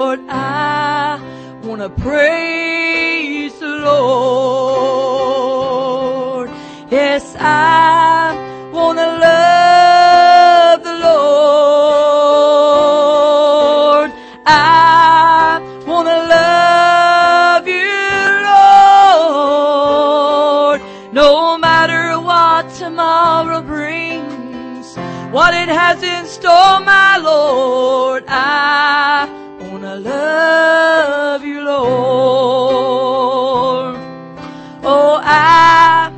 Lord, I want to praise the Lord. Yes, I want to love the Lord. I want to love you, Lord. No matter what tomorrow brings, what it has in store, my Lord, I love you, Lord. Oh, I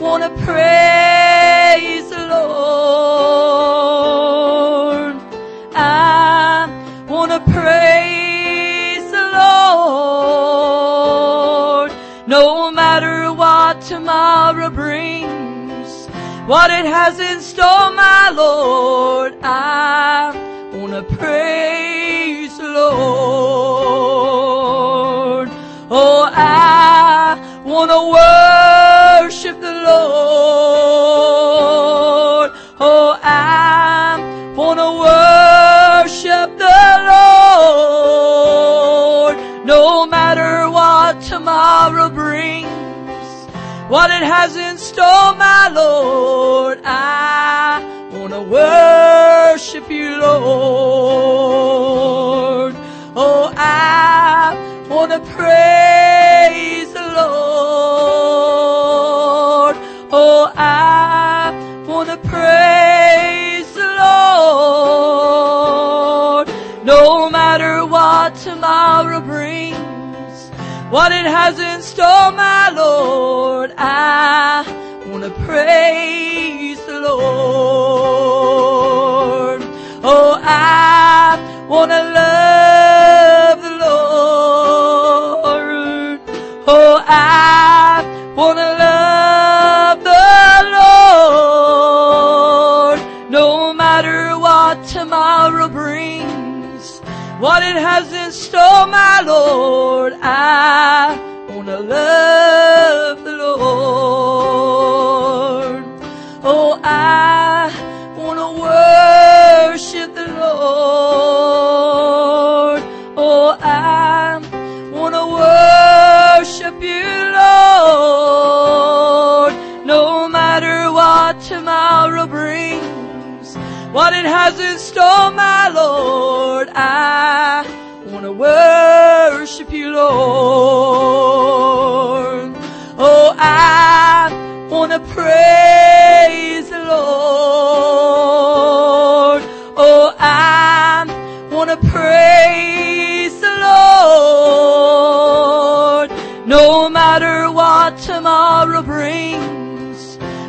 want to praise the Lord. I want to praise the Lord. No matter what tomorrow brings, what it has in store, my Lord, I want to praise Lord. Oh, I want to worship the Lord. Oh, I want to worship the Lord. No matter what tomorrow brings, what it has in store, my Lord, I want to worship you, Lord. To praise the Lord. Oh, I want to praise the Lord. No matter what tomorrow brings, what it has in store, my Lord, I want to praise the Lord. Oh, I want to love what it has in store, my Lord, I want to love the Lord. Oh, I want to worship the Lord. What it has in store, my Lord, I want to worship you, Lord. Oh, I want to praise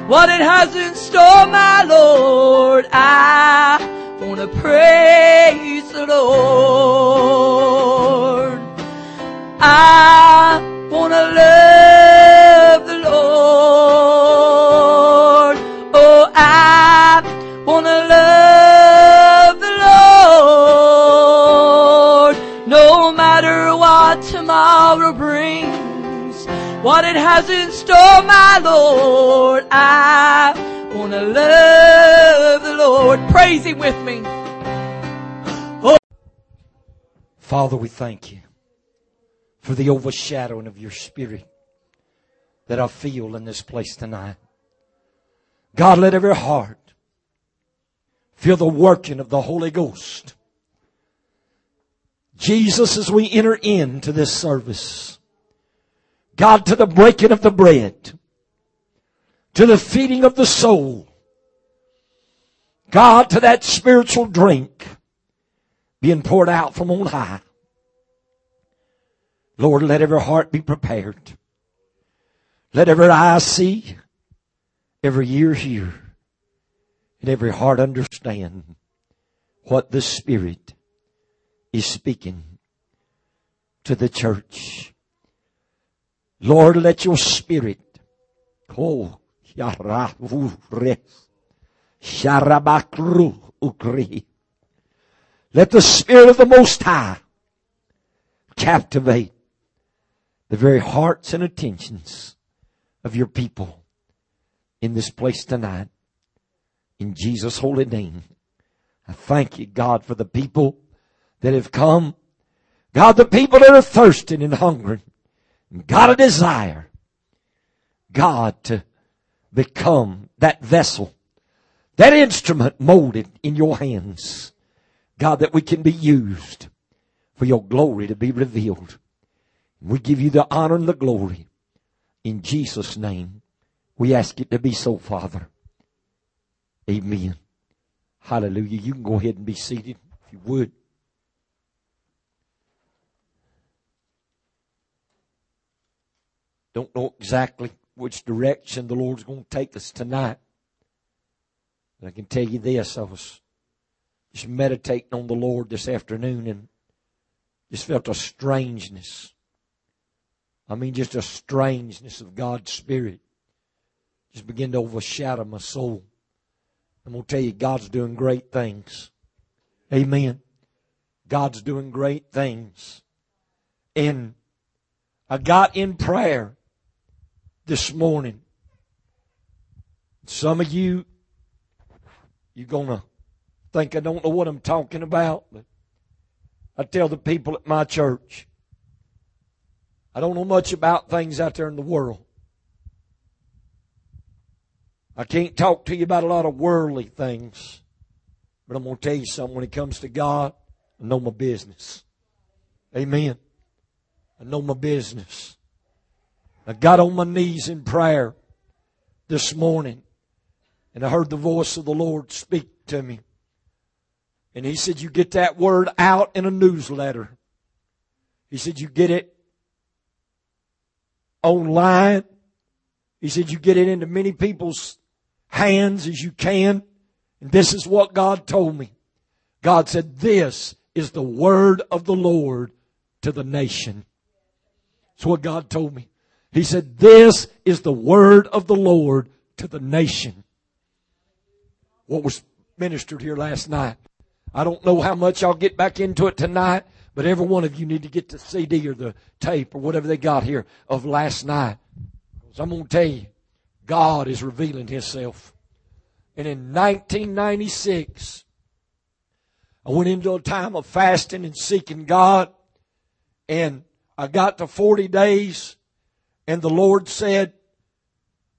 what it has in store, my Lord, I want to praise the Lord. I want to love what it has in store, my Lord, I want to love the Lord. Praise Him with me. Oh. Father, we thank you for the overshadowing of your spirit that I feel in this place tonight. God, let every heart feel the working of the Holy Ghost. Jesus, as we enter into this service, God, to the breaking of the bread, to the feeding of the soul, God, to that spiritual drink being poured out from on high. Lord, let every heart be prepared. Let every eye see, every ear hear, and every heart understand what the Spirit is speaking to the church. Lord, let your Spirit, oh. Let the Spirit of the Most High captivate the very hearts and attentions of your people in this place tonight. In Jesus' holy name. I thank you, God, for the people that have come. God, the people that are thirsting and hungry, got a desire, God, to become that vessel, that instrument molded in your hands. God, that we can be used for your glory to be revealed. We give you the honor and the glory. In Jesus' name, we ask it to be so, Father. Amen. Hallelujah. You can go ahead and be seated if you would. Don't know exactly which direction the Lord's going to take us tonight. But I can tell you this, I was just meditating on the Lord this afternoon and just felt a strangeness. I mean, just a strangeness of God's Spirit just began to overshadow my soul. I'm going to tell you, God's doing great things. Amen. God's doing great things. And I got in prayer this morning. Some of you, you're going to think I don't know what I'm talking about, but I tell the people at my church, I don't know much about things out there in the world. I can't talk to you about a lot of worldly things, but I'm going to tell you something. When it comes to God, I know my business. Amen. I know my business. I got on my knees in prayer this morning and I heard the voice of the Lord speak to me. And he said, you get that word out in a newsletter. He said, you get it online. He said, you get it into many people's hands as you can. And this is what God told me. God said, this is the word of the Lord to the nation. That's what God told me. He said, this is the word of the Lord to the nation. What was ministered here last night. I don't know how much I'll get back into it tonight, but every one of you need to get the CD or the tape or whatever they got here of last night. So I'm going to tell you, God is revealing Himself. And in 1996, I went into a time of fasting and seeking God, and I got to 40 days and the Lord said,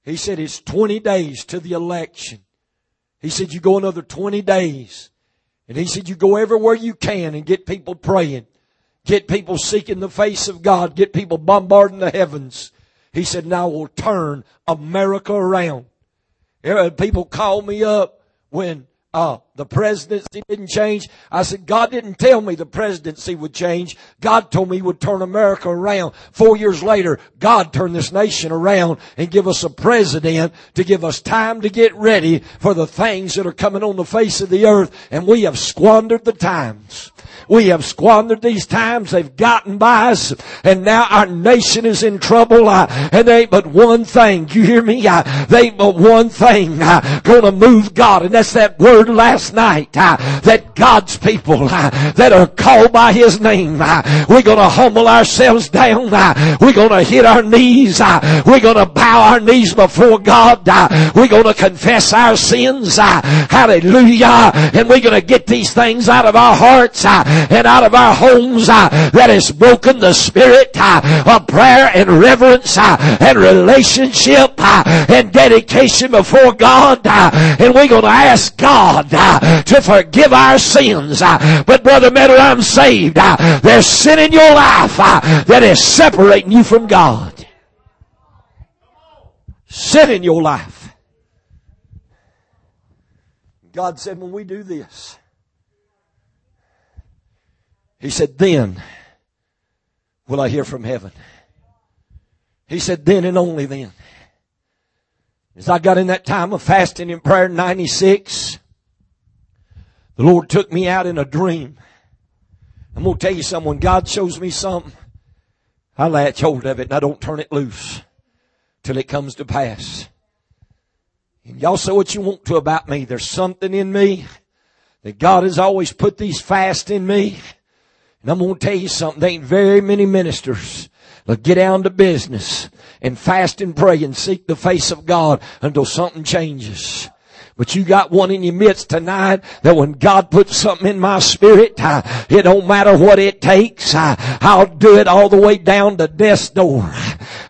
He said, it's 20 days to the election. He said, you go another 20 days. And He said, you go everywhere you can and get people praying. Get people seeking the face of God. Get people bombarding the heavens. He said, now we'll turn America around. People call me up when uh, the presidency didn't change. I said, God didn't tell me the presidency would change. God told me he would turn America around. Four years later, God turned this nation around and give us a president to give us time to get ready for the things that are coming on the face of the earth. And we have squandered the times. We have squandered these times. They've gotten by us. And now our nation is in trouble. Uh, and they ain't but one thing. You hear me? Uh, they ain't but one thing uh, gonna move God. And that's that word last night. Uh, that God's people uh, that are called by His name. Uh, we're gonna humble ourselves down. We're gonna hit our knees. We're gonna bow our knees before God. We're gonna confess our sins. Hallelujah. And we're gonna get these things out of our hearts. And out of our homes uh, that has broken the spirit uh, of prayer and reverence uh, and relationship and dedication before God. And we're going to ask God to forgive our sins. but Brother Meadow, I'm saved. there's sin in your life that is separating you from God. Sin in your life. God said when we do this, he said, then will I hear from heaven. He said, then and only then. As I got in that time of fasting and prayer in 96, the Lord took me out in a dream. I'm going to tell you something. When God shows me something, I latch hold of it and I don't turn it loose till it comes to pass. And y'all say what you want to about me. There's something in me that God has always put these fast in me. And I'm going to tell you something. There ain't very many ministers that get down to business and fast and pray and seek the face of God until something changes. But you got one in your midst tonight that when God puts something in my spirit, uh, it don't matter what it takes. Uh, I'll do it all the way down to death's door.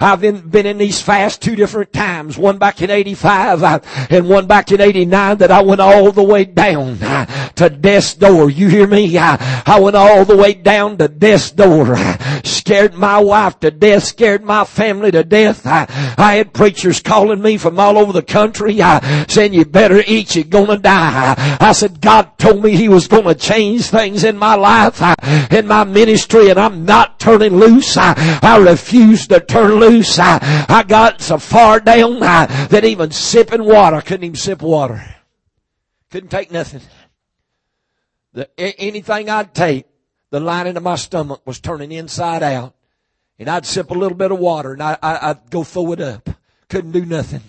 I've been, been in these fasts two different times. One back in 85 uh, and one back in 89 that I went all the way down to death's door. You hear me? I went all the way down to death's door. Scared my wife to death. Scared my family to death. I, I had preachers calling me from all over the country saying you better eat. You're gonna die. I said God told me He was gonna change things in my life, in my ministry and I'm not turning loose. I, I refuse to turn loose. I, I got so far down that even sipping water, couldn't even sip water. Couldn't take nothing. The, anything I'd take, the lining of my stomach was turning inside out. And I'd sip a little bit of water and I, I, I'd go throw it up. Couldn't do nothing.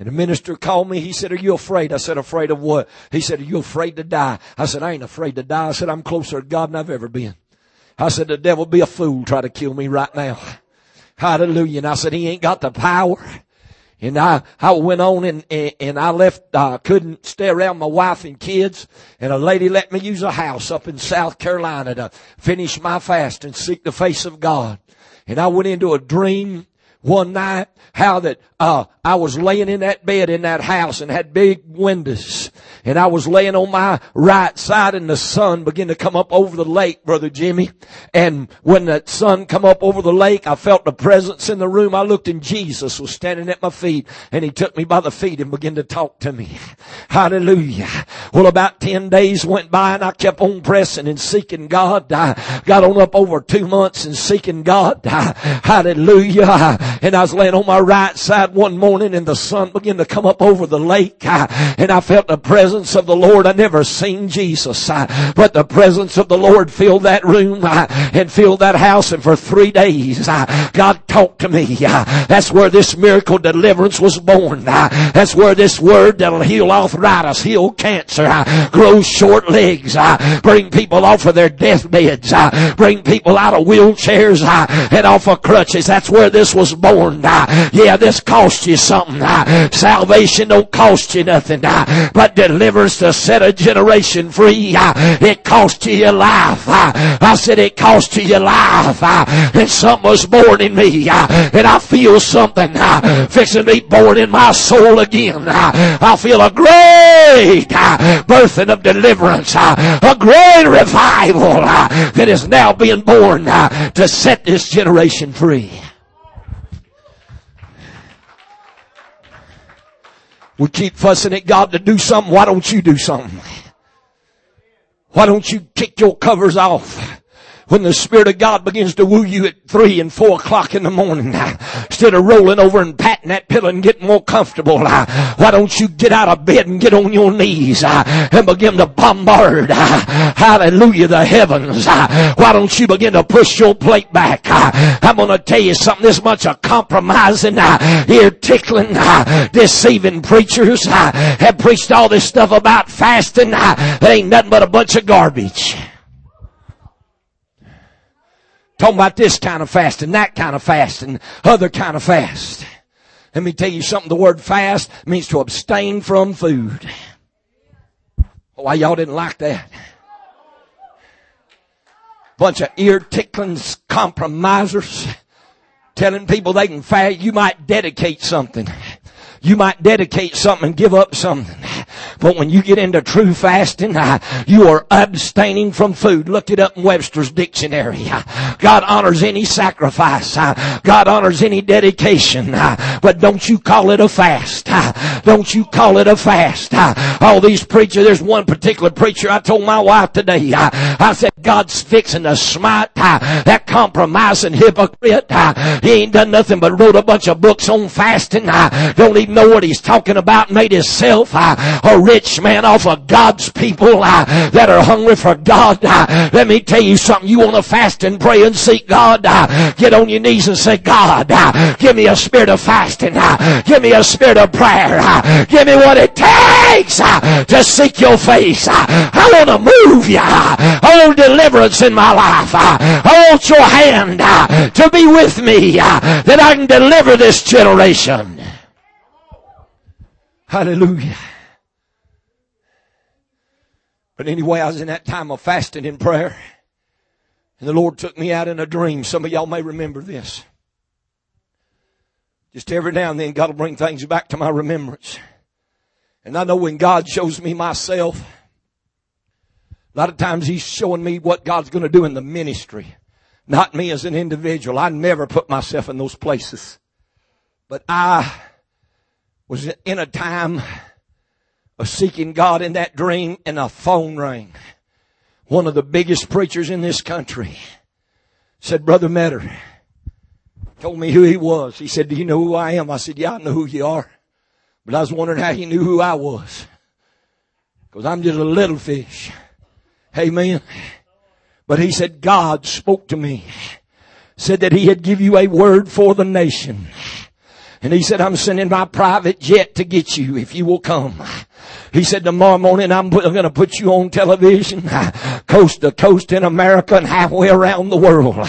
And the minister called me. He said, are you afraid? I said, afraid of what? He said, are you afraid to die? I said, I ain't afraid to die. I said, I'm closer to God than I've ever been. I said, the devil be a fool try to kill me right now. Hallelujah. And I said, he ain't got the power. And I, I went on and, and I left, I uh, couldn't stay around my wife and kids. And a lady let me use a house up in South Carolina to finish my fast and seek the face of God. And I went into a dream one night how that uh, I was laying in that bed in that house and had big windows and I was laying on my right side and the sun began to come up over the lake, brother Jimmy. And when that sun come up over the lake, I felt the presence in the room. I looked and Jesus was standing at my feet and he took me by the feet and began to talk to me. Hallelujah. Well, about 10 days went by and I kept on pressing and seeking God. I got on up over two months and seeking God. Hallelujah. And I was laying on my right side one morning and the sun began to come up over the lake and I felt the presence of the Lord. I never seen Jesus, but the presence of the Lord filled that room and filled that house. And for three days, God talked to me. That's where this miracle deliverance was born. That's where this word that'll heal arthritis, heal cancer, grow short legs, bring people off of their deathbeds, bring people out of wheelchairs and off of crutches. That's where this was born. Yeah, this cost you something. Salvation don't cost you nothing, but deliverance delivers to set a generation free. Ah. It cost you your life. Ah. I said it cost you your life. Ah. And something was born in me. And I feel something fixing to be born in my soul again. I feel a great birthing of deliverance. A great revival that is now being born to set this generation free. We keep fussing at God to do something. Why don't you do something? Why don't you kick your covers off? When the Spirit of God begins to woo you at three and four o'clock in the morning, instead of rolling over and patting that pillow and getting more comfortable, why don't you get out of bed and get on your knees and begin to bombard, hallelujah, the heavens? Why don't you begin to push your plate back? I'm going to tell you something. This much of compromising, ear tickling, deceiving preachers have preached all this stuff about fasting. It ain't nothing but a bunch of garbage. Talking about this kind of fast and that kind of fast and other kind of fast. Let me tell you something. The word fast means to abstain from food. Oh, why y'all didn't like that? Bunch of ear tickling compromisers telling people they can fast. You might dedicate something. You might dedicate something and give up something. But when you get into true fasting, uh, you are abstaining from food. Look it up in Webster's dictionary. Uh, God honors any sacrifice. Uh, God honors any dedication. Uh, but don't you call it a fast. Uh, don't you call it a fast. Uh, all these preachers, there's one particular preacher I told my wife today. I said, God's fixing to smite that compromising hypocrite. He ain't done nothing but wrote a bunch of books on fasting. Don't even know what he's talking about. Made himself a rich man off of God's people uh, that are hungry for God. Uh, let me tell you something. You want to fast and pray and seek God. Uh, get on your knees and say, God, uh, give me a spirit of fasting. Uh, give me a spirit of prayer. Uh, give me what it takes to seek your face. I want to move you. I want deliverance in my life. I want your hand to be with me that I can deliver this generation. Hallelujah. But anyway, I was in that time of fasting and prayer. And the Lord took me out in a dream. Some of y'all may remember this. Just every now and then God will bring things back to my remembrance. And I know when God shows me myself, a lot of times He's showing me what God's going to do in the ministry. Not me as an individual. I never put myself in those places. But I was in a time of seeking God in that dream and a phone rang. One of the biggest preachers in this country said, Brother Metter, told me who he was. He said, do you know who I am? I said, yeah, I know who you are. But I was wondering how he knew who I was. Cause I'm just a little fish. Amen. But he said, God spoke to me. Said that he had give you a word for the nation. And he said, I'm sending my private jet to get you if you will come. He said, tomorrow morning I'm going to put you on television, coast to coast in America and halfway around the world.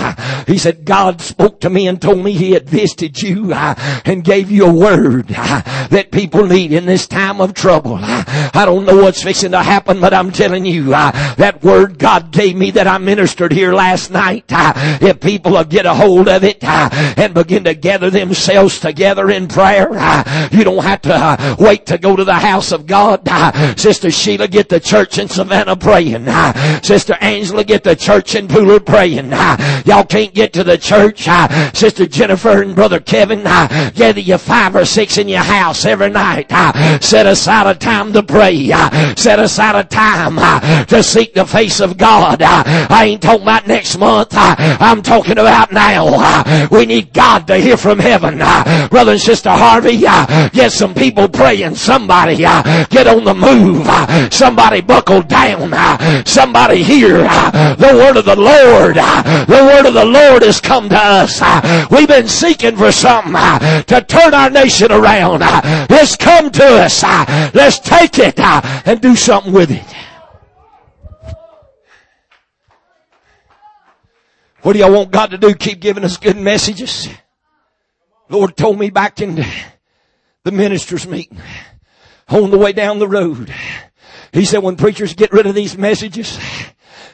He said, God spoke to me and told me he had visited you and gave you a word that people need in this time of trouble. I don't know what's fixing to happen, but I'm telling you, that word God gave me that I ministered here last night, if people will get a hold of it and begin to gather themselves together in prayer, you don't have to wait to go to the house of God. Sister Sheila, get the church in Savannah praying. Sister Angela, get the church in Pooler praying. Y'all can't get to the church. Sister Jennifer and Brother Kevin, gather you five or six in your house every night. Set aside a time to pray. Set aside a time to seek the face of God. I ain't talking about next month. I'm talking about now. We need God to hear from heaven. Brother and Sister Harvey, get some people praying. Somebody get on the move. Somebody buckle down. Somebody hear the word of the Lord. The word of the Lord has come to us. We've been seeking for something to turn our nation around. It's come to us. Let's take it and do something with it. What do y'all want God to do? Keep giving us good messages? Lord told me back in the ministers meeting on the way down the road. He said when preachers get rid of these messages,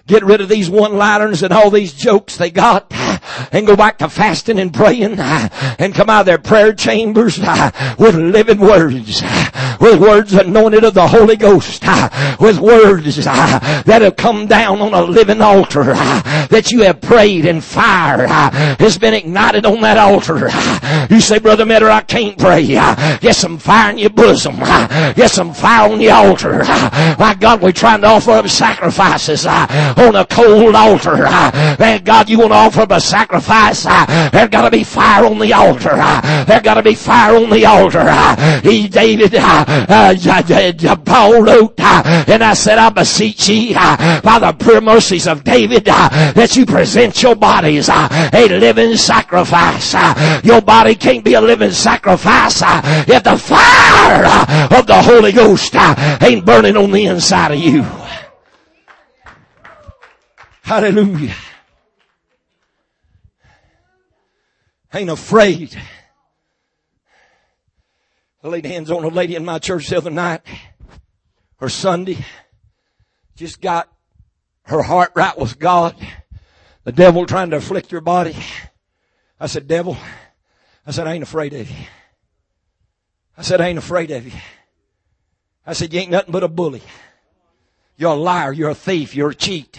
get rid of these one-liners and all these jokes they got and go back to fasting and praying and come out of their prayer chambers with living words, with words anointed of the Holy Ghost, with words that have come down on a living altar that you have prayed and fire has been ignited on that altar. You say, Brother Metter, I can't pray. Get some fire in your bosom. Get some fire on the altar. My God, we're trying to offer up sacrifices on a cold altar. Man, God, you want to offer up a sacrifice? Uh, there's got to be fire on the altar. Uh, there's got to be fire on the altar. Uh. He, David, uh, Paul wrote, and I said, I beseech ye by the pure mercies of David that you present your bodies a living sacrifice. Your body can't be a living sacrifice if the fire of the Holy Ghost ain't burning on the inside of you. Hallelujah. Ain't afraid. I laid hands on a lady in my church the other night or Sunday. Just got her heart right with God. The devil trying to afflict her body. I said, devil, I said, I ain't afraid of you. I said, I ain't afraid of you. I said, you ain't nothing but a bully. You're a liar. You're a thief. You're a cheat.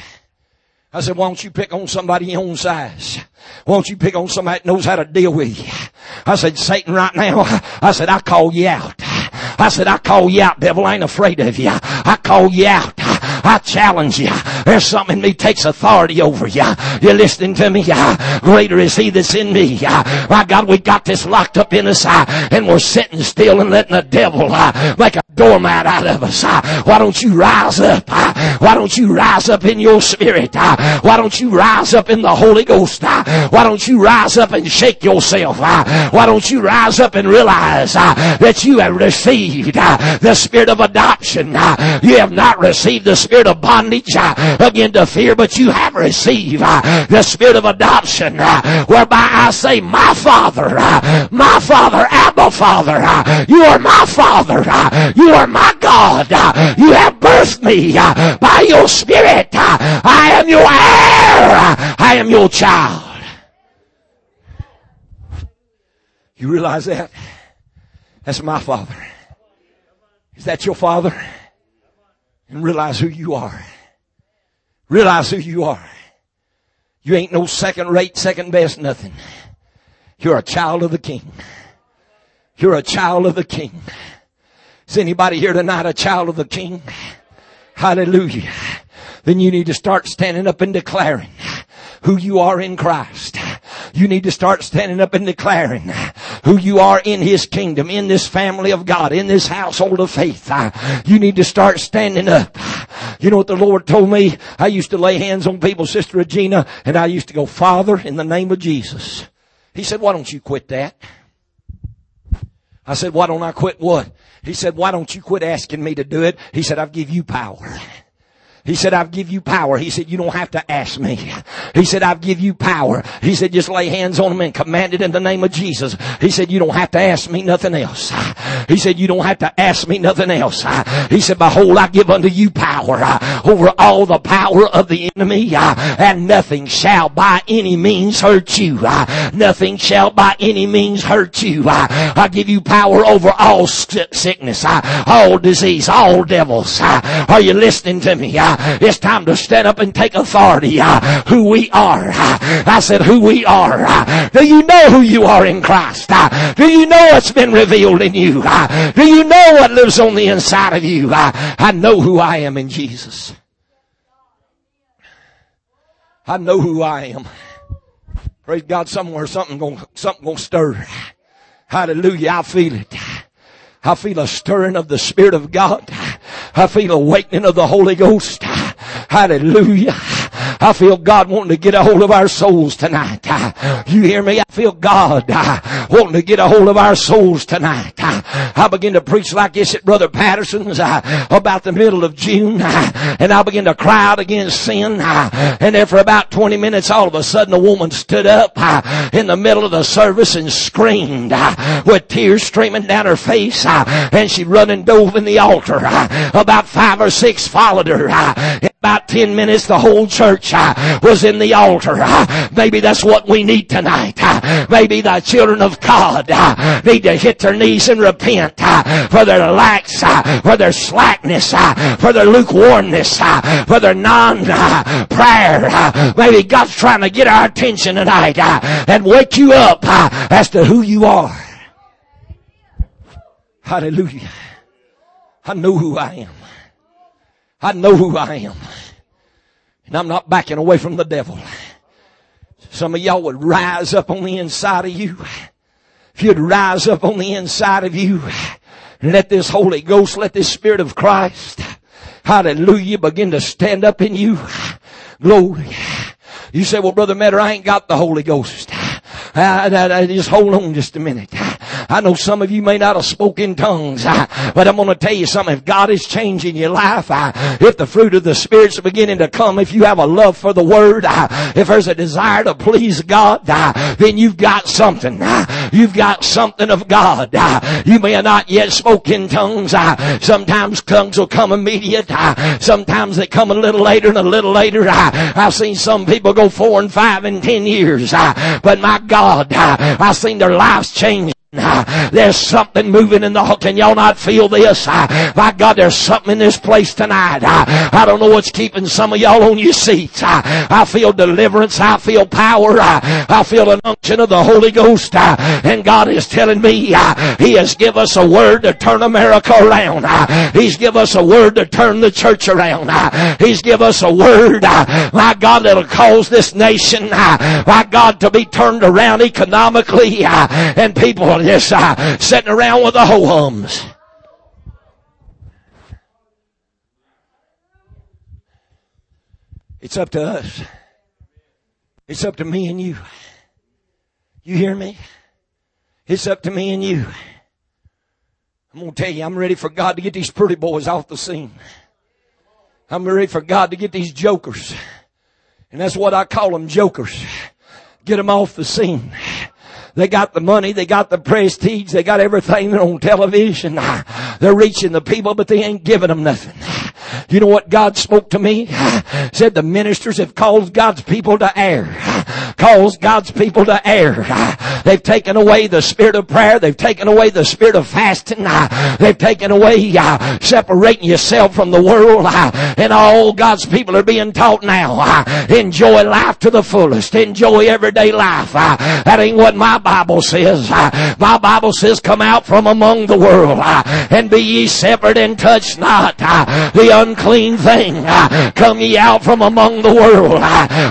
I said, why don't you pick on somebody your own size? Why don't you pick on somebody that knows how to deal with you? I said, Satan, right now, I said, I call you out. I said, I call you out, devil. I ain't afraid of you. I call you out. I challenge you. There's something in me takes authority over you. You're listening to me? Greater is he that's in me. My God, we got this locked up in us and we're sitting still and letting the devil make a doormat out of us. Why don't you rise up? Why don't you rise up in your spirit? Why don't you rise up in the Holy Ghost? Why don't you rise up and shake yourself? Why don't you rise up and realize that you have received the spirit of adoption? You have not received the spirit of bondage again to fear, but you have received uh, the spirit of adoption uh, whereby I say, my father, uh, my father, Abba Father, you are my father. You You are my God. You have birthed me by your spirit. I am your heir. I am your child. You realize that? That's my father. Is that your father? And realize who you are. Realize who you are. You ain't no second rate, second best, nothing. You're a child of the king. You're a child of the king. Is anybody here tonight a child of the king? Hallelujah. Then you need to start standing up and declaring who you are in Christ. You need to start standing up and declaring who you are in His kingdom, in this family of God, in this household of faith. You need to start standing up. You know what the Lord told me? I used to lay hands on people, Sister Regina, and I used to go, Father, in the name of Jesus. He said, why don't you quit that? I said, why don't I quit what? He said, why don't you quit asking me to do it? He said, I'll give you power. He said, I'll give you power. He said, you don't have to ask me. He said, I'll give you power. He said, just lay hands on them and command it in the name of Jesus. He said, you don't have to ask me nothing else. He said, you don't have to ask me nothing else. He said, behold, I give unto you power over all the power of the enemy and nothing shall by any means hurt you. Nothing shall by any means hurt you. I give you power over all sickness, all disease, all devils. Are you listening to me? It's time to stand up and take authority. Uh, who we are. Uh, I said who we are. Uh, do you know who you are in Christ? Do you know what's been revealed in you? Do you know what lives on the inside of you? I know who I am in Jesus. I know who I am. Praise God, somewhere something going something to stir. Hallelujah, I feel it. I feel a stirring of the Spirit of God. I feel awakening of the Holy Ghost. Hallelujah. I feel God wanting to get a hold of our souls tonight. You hear me? I feel God uh, wanting to get a hold of our souls tonight. I begin to preach like this at Brother Patterson's uh, about the middle of June uh, and I begin to cry out against sin and then for about 20 minutes all of a sudden a woman stood up in the middle of the service and screamed with tears streaming down her face and she run and dove in the altar. About five or six followed her. In about 10 minutes the whole church Ah, was in the altar. Ah, maybe that's what we need tonight. Ah, maybe the children of God need to hit their knees and repent for their lacks, for their slackness, for their lukewarmness, for their non-prayer. Maybe God's trying to get our attention tonight and wake you up as to who you are. Hallelujah. I know who I am. I know who I am. And I'm not backing away from the devil. Some of y'all would rise up on the inside of you. If you'd rise up on the inside of you let this Holy Ghost, let this Spirit of Christ, hallelujah, begin to stand up in you. Glory. You say, well, Brother Metter, I ain't got the Holy Ghost. I, just hold on just a minute. I know some of you may not have spoken tongues, ah, but I'm going to tell you something. If God is changing your life, ah, if the fruit of the Spirit's beginning to come, if you have a love for the Word, ah, if there's a desire to please God, then you've got something. You've got something of God. You may have not yet spoken tongues. Sometimes tongues will come immediate. Sometimes they come a little later and a little later. I've seen some people go four and five and ten years. But my God, I've seen their lives change. There's something moving in the hook. can y'all not feel this? Ah, my God, there's something in this place tonight. Ah, I don't know what's keeping some of y'all on your seats. Ah, I feel deliverance. I feel power. I feel an unction of the Holy Ghost. And God is telling me He has given us a word to turn America around. He's given us a word to turn the church around. He's given us a word, my God, that'll cause this nation, my God, to be turned around economically and people just uh, sitting around with the ho-hums. It's up to us. It's up to me and you. You hear me? It's up to me and you. I'm going to tell you, I'm ready for God to get these pretty boys off the scene. I'm ready for God to get these jokers. And that's what I call them jokers. Get them off the scene. They got the money, they got the prestige, they got everything They're on television. They're reaching the people, but they ain't giving them nothing. You know what God spoke to me? Said the ministers have caused God's people to err. Caused God's people to err. They've taken away the spirit of prayer. They've taken away the spirit of fasting. Uh, they've taken away uh, separating yourself from the world. Uh, and all God's people are being taught now. Uh, enjoy life to the fullest. Enjoy everyday life. That ain't what my Bible says. My Bible says come out from among the world and be ye separate and touch not the unclean thing. Come ye out from among the world.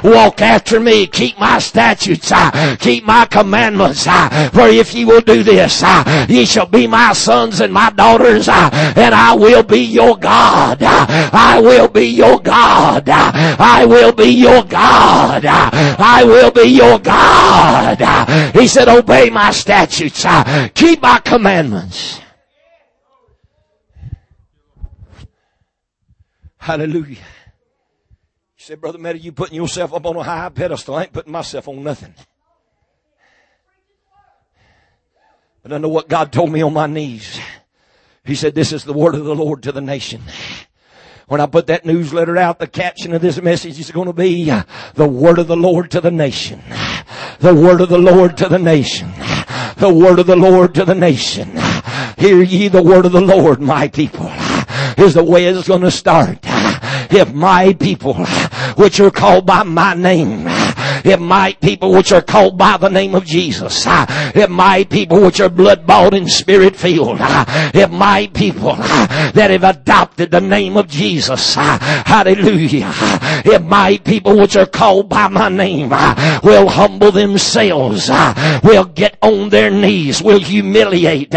Walk after me. Keep my statutes. Keep my commandments. Ah, for if ye will do this, ah, ye shall be my sons and my daughters, ah, and I will be your God. I will be your God. I will be your God. I will be your God. He said, obey my statutes. Keep my commandments. Hallelujah. You said, Brother Meta, you putting yourself up on a high pedestal. I ain't putting myself on nothing. But I know what God told me on my knees. He said, this is the word of the Lord to the nation. When I put that newsletter out, the caption of this message is going to be the word of the Lord to the nation. The word of the Lord to the nation. The word of the Lord to the nation. Hear ye the word of the Lord, my people. Is the way it's going to start if my people, which are called by my name, if my people which are called by the name of Jesus, ah, if my people which are blood bought and spirit filled, ah, if my people ah, that have adopted the name of Jesus, hallelujah, if my people which are called by my name will humble themselves, will get on their knees, will humiliate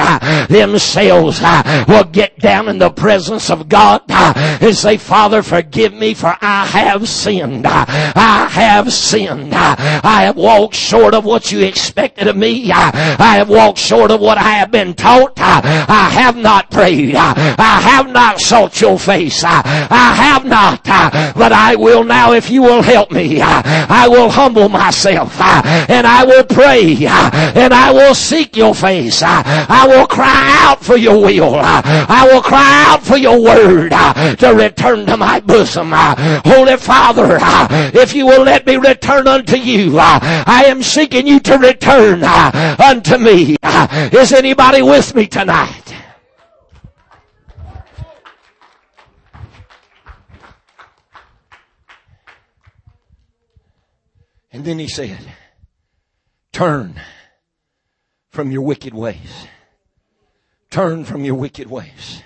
themselves, will get down in the presence of God and say, Father, forgive me for I have sinned. I have sinned. I have walked short of what you expected of me. I have walked short of what I have been taught. I have not prayed. I have not sought your face. I have not. But I will now if you will help me. I will humble myself and I will pray and I will seek your face. I will cry out for your will. I will cry out for your word to return to my bosom. Holy Father, if you will let me return unto you, I am seeking you to return uh, unto me. Is anybody with me tonight? And then he said, turn from your wicked ways. Turn from your wicked ways.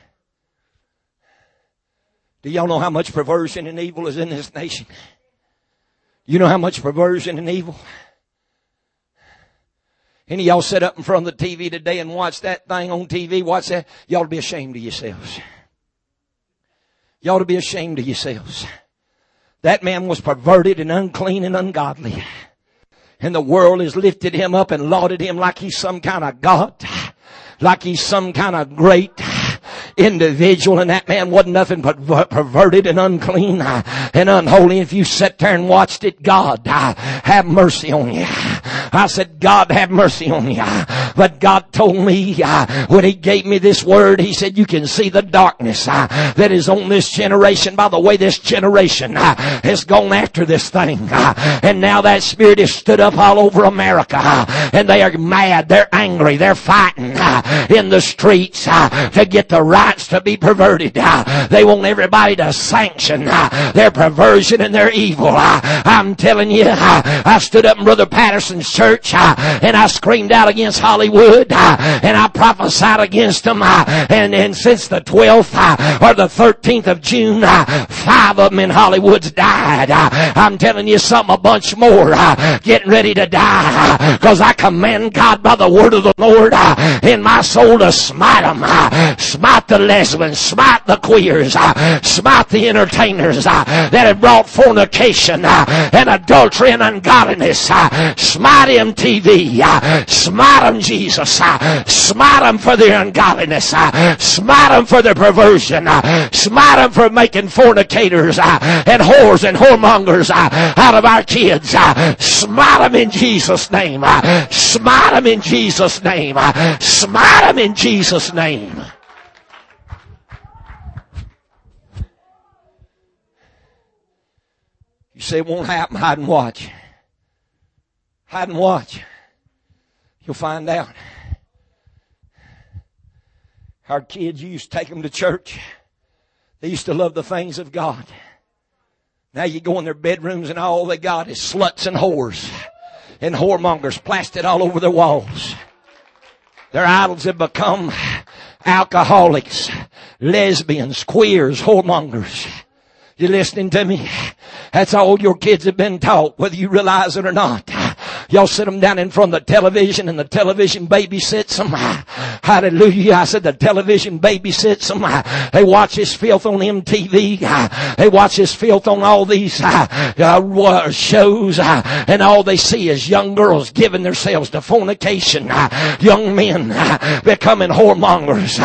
Do y'all know how much perversion and evil is in this nation? You know how much perversion and evil? Any of y'all sit up in front of the TV today and watch that thing on TV, watch that, y'all to be ashamed of yourselves. Y'all to be ashamed of yourselves. That man was perverted and unclean and ungodly. And the world has lifted him up and lauded him like he's some kind of God. Like he's some kind of great individual and that man wasn't nothing but perverted and unclean uh, and unholy. If you sat there and watched it, God, uh, have mercy on you. I said, God have mercy on you. But God told me uh, when He gave me this word, He said, you can see the darkness uh, that is on this generation by the way this generation uh, has gone after this thing. And now that spirit has stood up all over America and they are mad. They're angry. They're fighting in the streets to get the rights to be perverted. They want everybody to sanction their perversion and their evil. I'm telling you, I stood up in Brother Patterson's church and I screamed out against Hollywood ah, and I prophesied against them. Ah, and, and since the 12th ah, or the 13th of June, five of them in Hollywood's died. I'm telling you something, a bunch more getting ready to die because I command God by the word of the Lord in my soul to smite them. Smite the lesbians, smite the queers, smite the entertainers that have brought fornication and adultery and ungodliness. Smite MTV. Smite them, Jesus. Uh, Smite them for their ungodliness. Uh, Smite them for their perversion. Uh, Smite them for making fornicators and whores and whoremongers out of our kids. Smite them in Jesus' name. Smite them in Jesus' name. Smite them in Jesus' name. You say it won't happen. Hide and watch. Hide and watch. You'll find out. Our kids, you used to take them to church. They used to love the things of God. Now you go in their bedrooms and all they got is sluts and whores and whoremongers plastered all over their walls. Their idols have become alcoholics, lesbians, queers, whoremongers. You listening to me? That's all your kids have been taught, whether you realize it or not. Y'all sit them down in front of the television and the television babysits them. Hallelujah. I said the television babysits them. They watch this filth on MTV. They watch this filth on all these uh, shows and all they see is young girls giving themselves to fornication. Young men becoming whoremongers.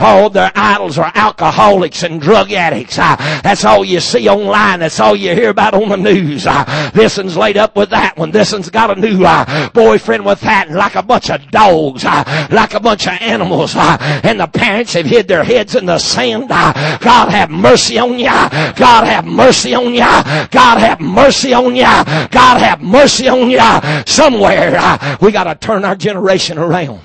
All their idols are alcoholics and drug addicts. That's all you see online. That's all you hear about on the news. This one's laid up with that one. This one's got a new uh, boyfriend with that, and like a bunch of dogs, uh, like a bunch of animals, uh, and the parents have hid their heads in the sand. God have mercy on you. God have mercy on you. God have mercy on you. God have mercy on you. Somewhere we got to turn our generation around.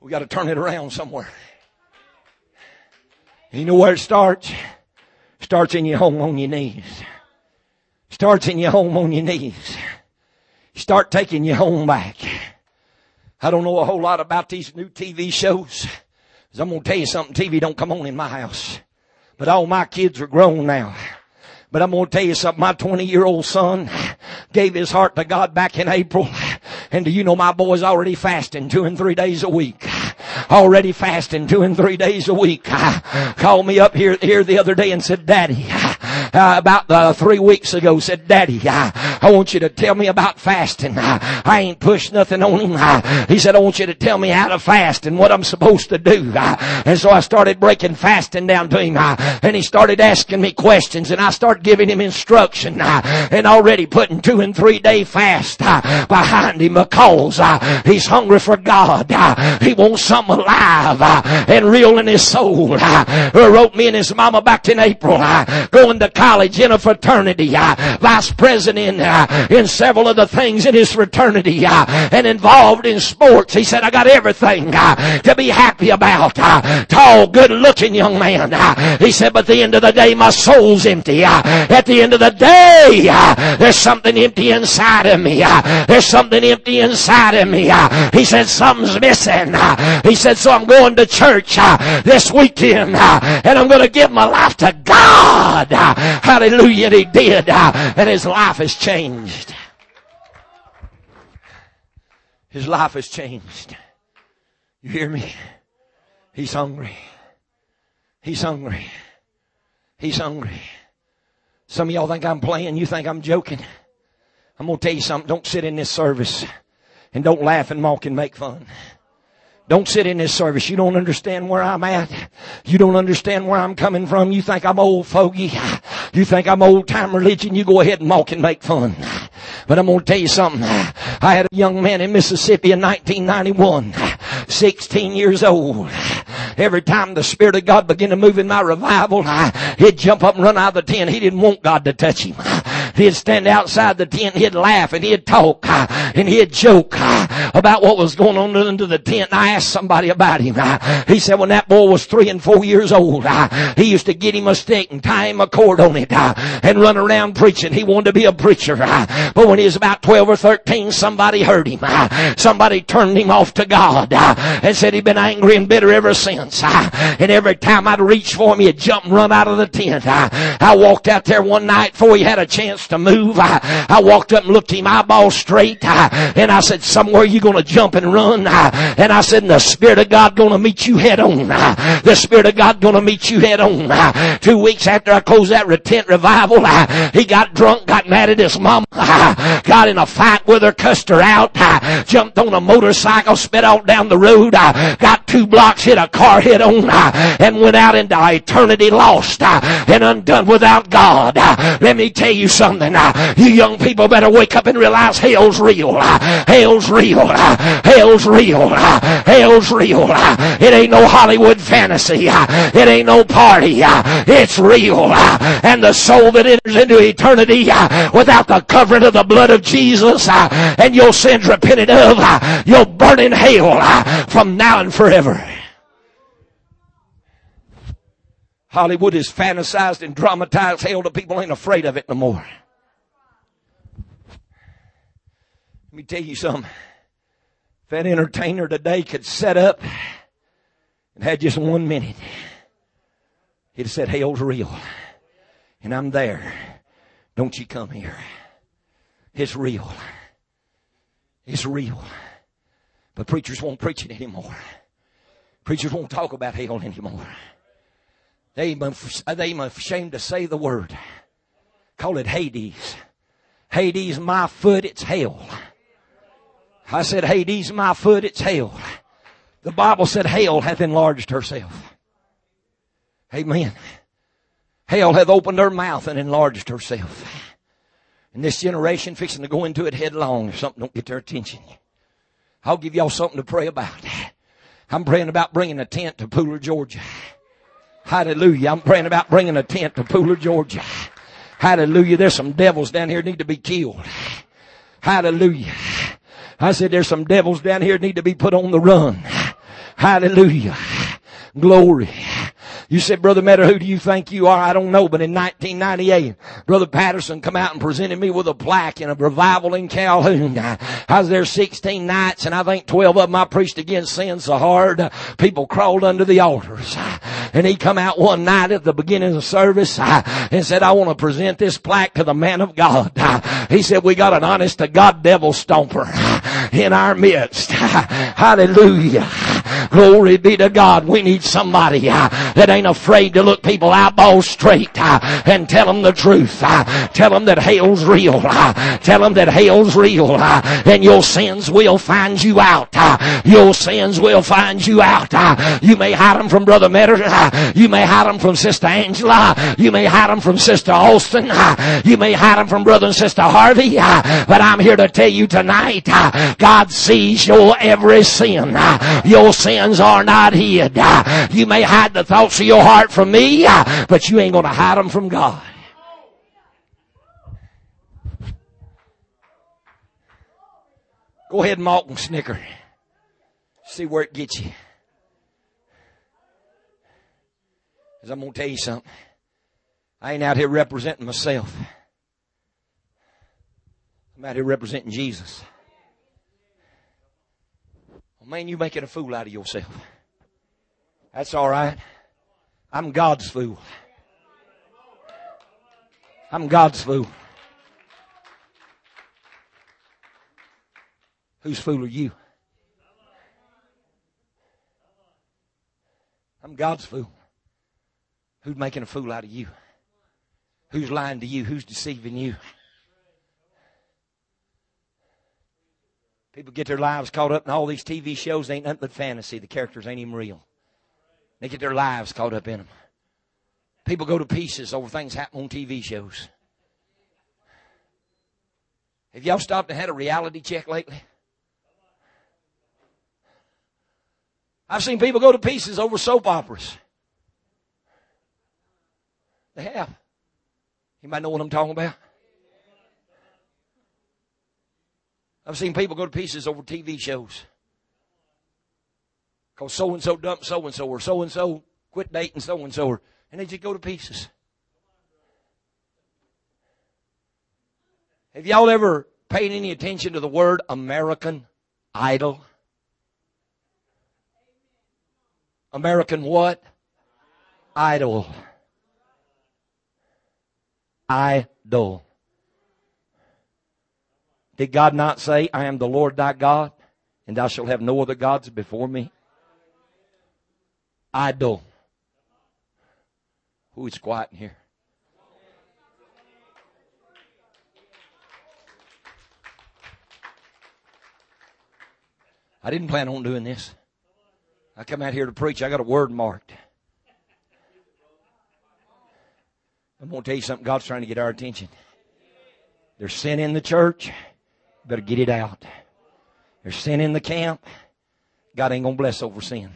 We got to turn it around somewhere. You know where it starts? Starts in your home on your knees. Starts in your home on your knees. Start taking your home back. I don't know a whole lot about these new TV shows. I'm going to tell you something. TV don't come on in my house. But all my kids are grown now. But I'm going to tell you something. My 20 year old son gave his heart to God back in April. And do you know my boy's already fasting two and three days a week? Already fasting two and three days a week. I Called me up here, here the other day and said, Daddy, uh, about uh, three weeks ago said, Daddy, uh, I want you to tell me about fasting. Uh, I ain't pushed nothing on him. Uh, he said, I want you to tell me how to fast and what I'm supposed to do. Uh, and so I started breaking fasting down to him. and he started asking me questions and I started giving him instruction. and already putting two and three day fast behind him because he's hungry for God. he wants something alive and real in his soul. wrote me and his mama back in April going to college in a fraternity, uh, vice president uh, in several of the things in his fraternity, uh, and involved in sports. He said, I got everything uh, to be happy about. Uh, tall, good looking young man. Uh. he said, but at the end of the day, my soul's empty. at the end of the day, there's something empty inside of me. there's something empty inside of me. he said, something's missing. he said, so I'm going to church this weekend, and I'm going to give my life to God. Hallelujah. And he did. Uh, and his life has changed. His life has changed. You hear me? He's hungry. He's hungry. He's hungry. Some of y'all think I'm playing. You think I'm joking. I'm going to tell you something. Don't sit in this service and don't laugh and mock and make fun. Don't sit in this service. You don't understand where I'm at. You don't understand where I'm coming from. You think I'm old fogey. You think I'm old time religion. You go ahead and mock and make fun. But I'm going to tell you something. I had a young man in Mississippi in 1991, 16 years old. Every time the Spirit of God began to move in my revival, he'd jump up and run out of the tent. He didn't want God to touch him. He'd stand outside the tent, he'd laugh and he'd talk uh, and he'd joke uh, about what was going on under the tent. And I asked somebody about him. Uh, he said when that boy was three and four years old, he used to get him a stick and tie him a cord on it and run around preaching. He wanted to be a preacher. But when he was about 12 or 13, somebody heard him. Somebody turned him off to God and said he'd been angry and bitter ever since. And every time I'd reach for him, he'd jump and run out of the tent. I walked out there one night before he had a chance to move. I walked up and looked him eyeball straight and I said, somewhere you're gonna jump and run? And I said, the Spirit of God gonna meet you head on. The Spirit of God gonna meet you head on. Two weeks after I closed that tent revival, he got drunk, got mad at his mom, got in a fight with her, cussed her out, jumped on a motorcycle, sped out down the road, got two blocks, hit a car head on, and went out into eternity lost and undone without God. Let me tell you something. Something. Uh, you young people better wake up and realize hell's real. Uh, hell's real. Uh, hell's real. Hell's real. It ain't no Hollywood fantasy. It ain't no party. It's real. And the soul that enters into eternity without the covering of the blood of Jesus and your sins repented of, you'll burn in hell from now and forever. Hollywood has fantasized and dramatized hell to people ain't afraid of it no more. Let me tell you something. If that entertainer today could set up and had just one minute, he'd have said, Hell's real. And I'm there. Don't you come here. It's real. It's real. But preachers won't preach it anymore. Preachers won't talk about hell anymore. They even, they even ashamed to say the word. Call it Hades. Hades, my foot, it's hell. I said, Hades, my foot, it's hell. The Bible said hell hath enlarged herself. Amen. Hell hath opened her mouth and enlarged herself. And this generation fixing to go into it headlong if something don't get their attention. I'll give y'all something to pray about. I'm praying about bringing a tent to Pooler, Georgia. Hallelujah. I'm praying about bringing a tent to Pooler, Georgia. Hallelujah. There's some devils down here need to be killed. Hallelujah. I said there's some devils down here need to be put on the run. Hallelujah. Glory. You said, Brother Metter, who do you think you are? I don't know, but in 1998, Brother Patterson come out and presented me with a plaque in a revival in Calhoun. I was there 16 nights and I think 12 of them I preached against sin so hard, people crawled under the altars. And he come out one night at the beginning of service and said, I want to present this plaque to the man of God. He said, we got an honest to God devil stomper in our midst. Hallelujah. Glory be to God. We need somebody uh, that ain't afraid to look people eyeballs straight uh, and tell them the truth. Uh, tell them that hell's real. Uh, tell them that hell's real. Uh, and your sins will find you out. Uh, your sins will find you out. you may hide them from Brother Metter. you may hide them from Sister Angela. You may hide them from Sister Austin. you may hide them from Brother and Sister Harvey. but I'm here to tell you tonight, God sees your every sin. your sins are not hid. you may hide the thoughts of your heart from me, but you ain't going to hide them from God. Go ahead and malk and snicker. See where it gets you. Because I'm going to tell you something. I ain't out here representing myself. I'm out here representing Jesus. Well, man, you're making a fool out of yourself. That's all right. I'm God's fool. I'm God's fool. Whose fool are you? I'm God's fool. Who's making a fool out of you? Who's lying to you? Who's deceiving you? People get their lives caught up in all these TV shows. They Ain't nothing but fantasy. The characters ain't even real. They get their lives caught up in them. People go to pieces over things happen on TV shows. Have y'all stopped and had a reality check lately? I've seen people go to pieces over soap operas. They have. You might know what I'm talking about. I've seen people go to pieces over TV shows. Because so and so dumped so and so, or so and so quit dating so and so, and they just go to pieces. Have y'all ever paid any attention to the word American Idol? American what? Idol. Idol. Did God not say, I am the Lord thy God, and thou shalt have no other gods before me? idol. Who is quiet in here? I didn't plan on doing this. I come out here to preach. I got a word marked. I'm going to tell you something. God's trying to get our attention. There's sin in the church. Better get it out. There's sin in the camp. God ain't gonna bless over sin.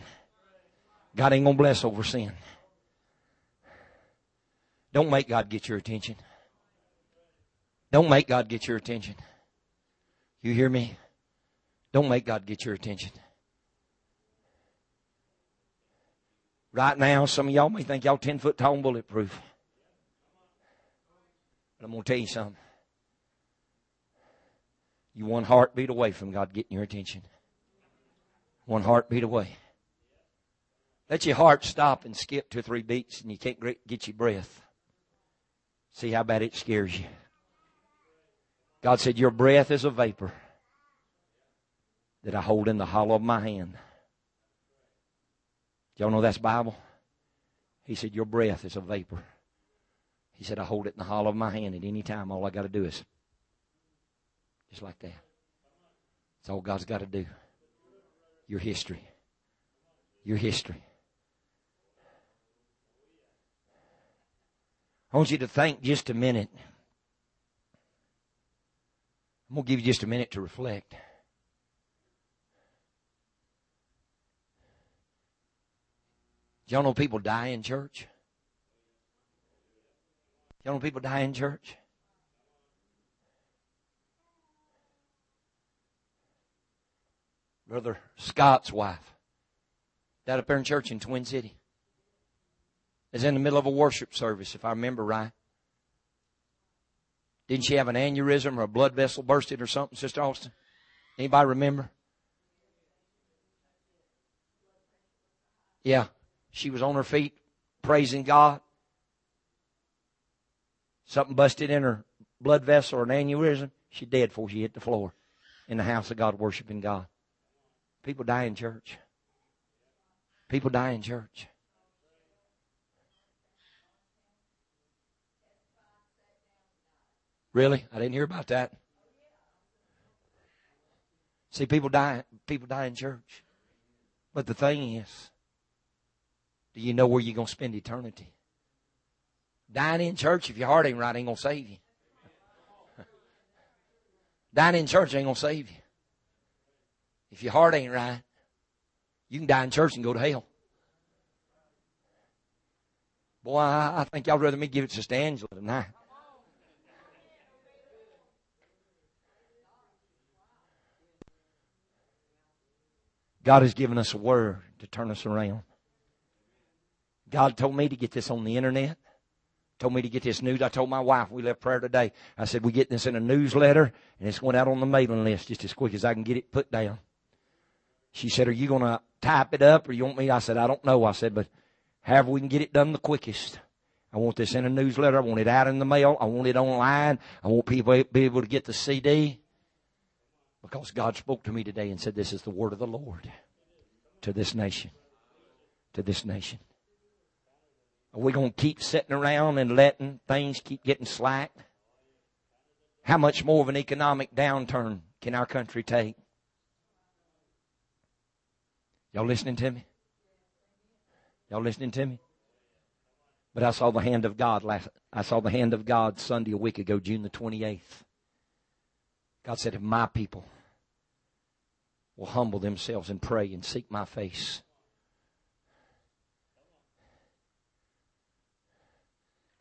God ain't gonna bless over sin. Don't make God get your attention. Don't make God get your attention. You hear me? Don't make God get your attention. Right now, some of y'all may think y'all 10 foot tall and bulletproof. But I'm going to tell you something. You one heartbeat away from God getting your attention. One heartbeat away. Let your heart stop and skip two or three beats and you can't get your breath. See how bad it scares you. God said, Your breath is a vapor that I hold in the hollow of my hand. Y'all know that's Bible? He said, Your breath is a vapor. He said, I hold it in the hollow of my hand at any time. All I got to do is just like that. That's all God's got to do. Your history. Your history. I want you to think just a minute. I'm going to give you just a minute to reflect. Y'all know people die in church? Y'all know people die in church? Brother Scott's wife died up there in church in Twin City. Is in the middle of a worship service, if I remember right. Didn't she have an aneurysm or a blood vessel bursted or something, Sister Austin? Anybody remember? Yeah. She was on her feet praising God. Something busted in her blood vessel or an aneurysm. She dead before she hit the floor in the house of God worshiping God. People die in church. People die in church. Really? I didn't hear about that. See, people die, people die in church. But the thing is, do you know where you're going to spend eternity? Dying in church, if your heart ain't right, ain't going to save you. Dying in church ain't going to save you. If your heart ain't right, you can die in church and go to hell. Boy, I, I think y'all would rather me give it to Sister Angela tonight. God has given us a word to turn us around. God told me to get this on the internet. Told me to get this news. I told my wife, we left prayer today. I said, we get this in a newsletter and it's going out on the mailing list just as quick as I can get it put down. She said, are you going to type it up or you want me? I said, I don't know. I said, but however we can get it done the quickest. I want this in a newsletter. I want it out in the mail. I want it online. I want people to be able to get the CD. Because God spoke to me today and said, this is the word of the Lord to this nation. To this nation. Are we going to keep sitting around and letting things keep getting slack? How much more of an economic downturn can our country take? Y'all listening to me? Y'all listening to me? But I saw the hand of God last, I saw the hand of God Sunday a week ago, June the 28th. God said, if my people will humble themselves and pray and seek my face,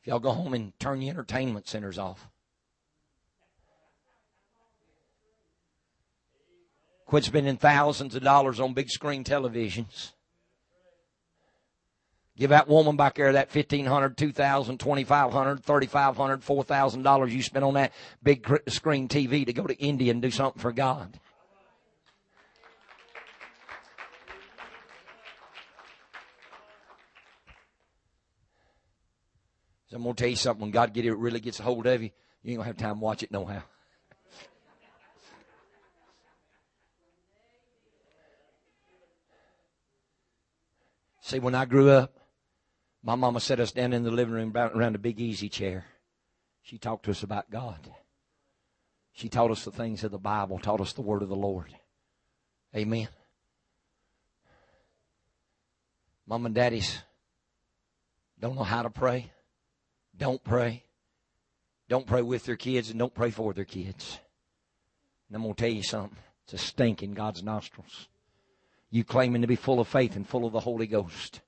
If y'all go home and turn your entertainment centers off. Quit spending thousands of dollars on big screen televisions. Give that woman back there that fifteen hundred, two thousand, twenty five hundred, thirty five hundred, four thousand dollars you spent on that big screen TV to go to India and do something for God. I'm to tell you something. When God get it really gets a hold of you, you ain't to have time to watch it no how. See, when I grew up, my mama set us down in the living room around a big easy chair. She talked to us about God. She taught us the things of the Bible, taught us the word of the Lord. Amen. Mom and daddies don't know how to pray. Don't pray. don't pray with their kids and don't pray for their kids. And I'm going to tell you something. It's a stink in God's nostrils. You claiming to be full of faith and full of the Holy Ghost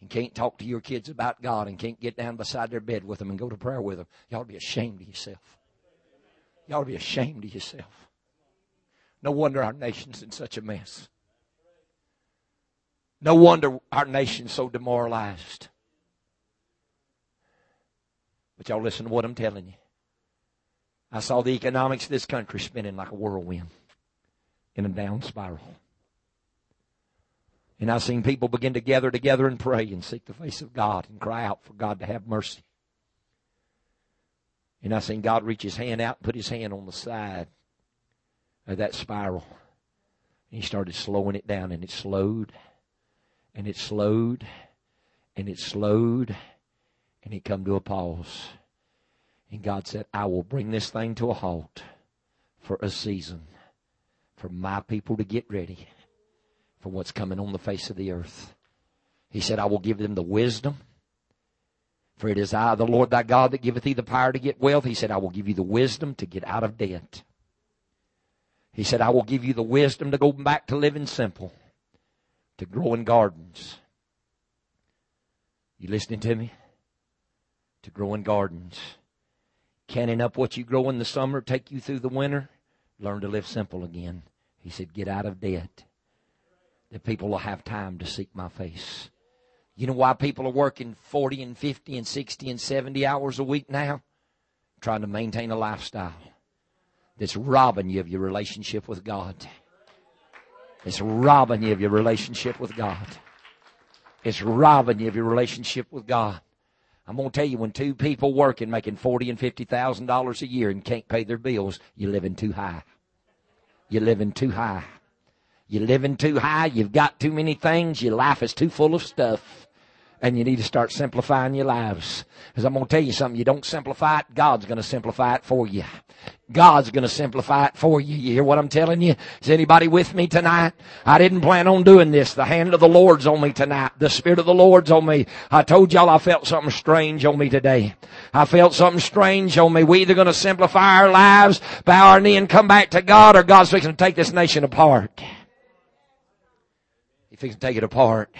and can't talk to your kids about God and can't get down beside their bed with them and go to prayer with them. You ought to be ashamed of yourself. You ought to be ashamed of yourself. No wonder our nation's in such a mess. No wonder our nation's so demoralized. But y'all listen to what I'm telling you. I saw the economics of this country spinning like a whirlwind in a down spiral. And I've seen people begin to gather together and pray and seek the face of God and cry out for God to have mercy. And I've seen God reach his hand out and put his hand on the side of that spiral. And he started slowing it down and it slowed and it slowed and it slowed and it come to a pause. And God said, I will bring this thing to a halt for a season for my people to get ready for what's coming on the face of the earth. He said, I will give them the wisdom. For it is I, the Lord thy God, that giveth thee the power to get wealth. He said, I will give you the wisdom to get out of debt. He said, I will give you the wisdom to go back to living simple, to growing gardens. You listening to me? To growing gardens canning up what you grow in the summer, take you through the winter, learn to live simple again. He said, get out of debt. That people will have time to seek my face. You know why people are working 40 and 50 and 60 and 70 hours a week now? Trying to maintain a lifestyle that's robbing you of your relationship with God. It's robbing you of your relationship with God. It's robbing you of your relationship with God. I'm going to tell you, when two people working making forty and fifty thousand dollars a year and can't pay their bills, you're living too high. You're living too high. You're living too high. You've got too many things. Your life is too full of stuff and you need to start simplifying your lives. Because I'm going to tell you something. You don't simplify it, God's going to simplify it for you. God's going to simplify it for you. You hear what I'm telling you? Is anybody with me tonight? I didn't plan on doing this. The hand of the Lord's on me tonight. The Spirit of the Lord's on me. I told y'all I felt something strange on me today. I felt something strange on me. We either going to simplify our lives, bow our knee and come back to God, or God's fixing to take this nation apart. To take it apart.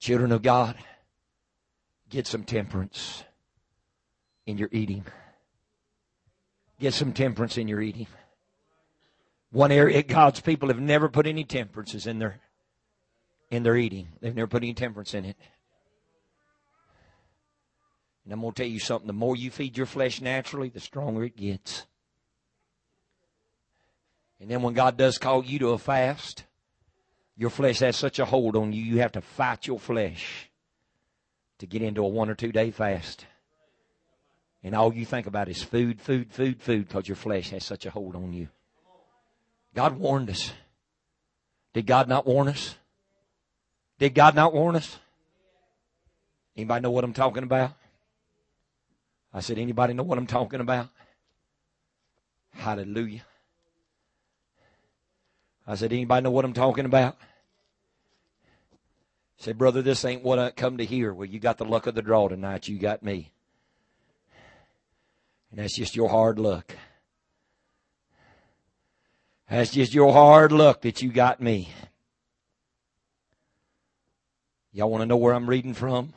Children of God, get some temperance in your eating. Get some temperance in your eating. One area God's people have never put any temperances in their in their eating. They've never put any temperance in it. And I'm going to tell you something. The more you feed your flesh naturally, the stronger it gets. And then when God does call you to a fast, your flesh has such a hold on you, you have to fight your flesh to get into a one or two day fast. And all you think about is food, food, food, food because your flesh has such a hold on you. God warned us. Did God not warn us? Did God not warn us? Anybody know what I'm talking about? I said, anybody know what I'm talking about? Hallelujah. I said, anybody know what I'm talking about? I said, brother, this ain't what I come to hear. Well, you got the luck of the draw tonight. You got me. And that's just your hard luck. That's just your hard luck that you got me. Y'all want to know where I'm reading from?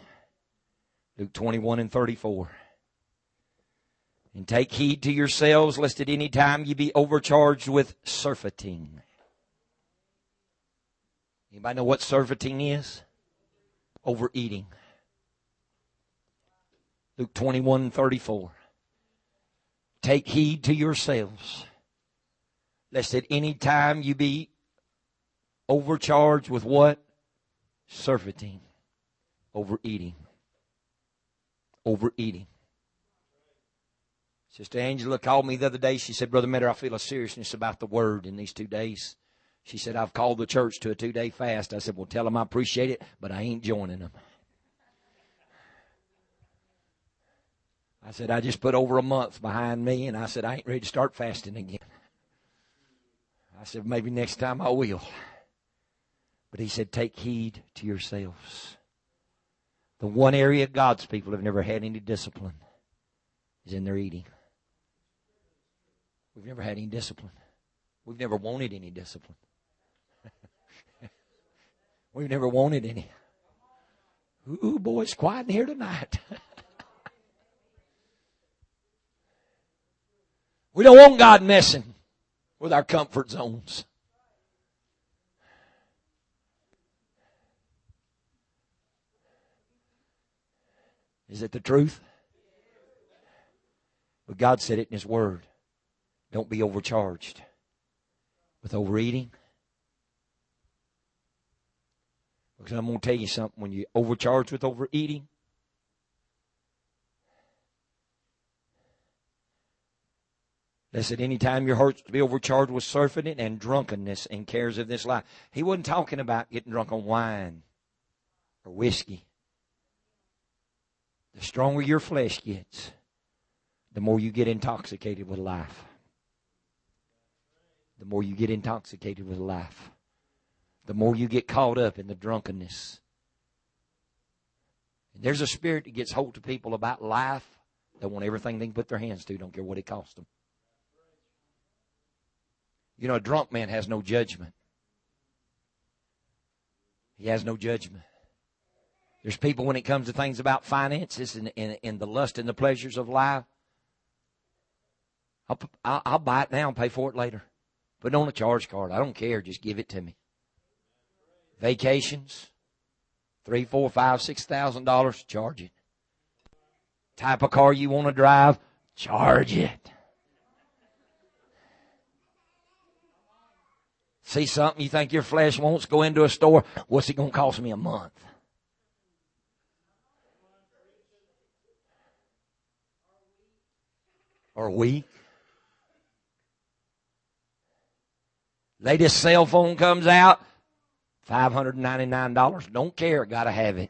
Luke 21 and 34. And take heed to yourselves, lest at any time ye be overcharged with surfeiting. Anybody know what surfeiting is? Overeating. Luke 21 34. Take heed to yourselves, lest at any time you be overcharged with what? Surfeiting. Overeating. Overeating. Sister Angela called me the other day. She said, Brother Metter, I feel a seriousness about the word in these two days. She said, I've called the church to a two day fast. I said, Well, tell them I appreciate it, but I ain't joining them. I said, I just put over a month behind me, and I said, I ain't ready to start fasting again. I said, maybe next time I will. But he said, take heed to yourselves. The one area God's people have never had any discipline is in their eating. We've never had any discipline. We've never wanted any discipline. We've never wanted any. Ooh, boy, it's quiet in here tonight. we don't want God messing with our comfort zones. Is it the truth? But God said it in His Word. Don't be overcharged with overeating. Because I'm going to tell you something. When you overcharge with overeating, Listen, anytime your heart's to be overcharged with surfeiting and drunkenness and cares of this life. He wasn't talking about getting drunk on wine or whiskey. The stronger your flesh gets, the more you get intoxicated with life. The more you get intoxicated with life. The more you get caught up in the drunkenness. And there's a spirit that gets hold to people about life. They want everything they can put their hands to, don't care what it costs them. You know, a drunk man has no judgment. He has no judgment. There's people when it comes to things about finances and, and, and the lust and the pleasures of life. I'll, I'll, I'll buy it now and pay for it later. Put it on a charge card. I don't care. Just give it to me. Vacations, three, four, five, six thousand dollars, charge it. Type of car you want to drive, charge it. See something you think your flesh wants, go into a store. What's it going to cost me a month? Or a week? Latest cell phone comes out, $599. Don't care, gotta have it.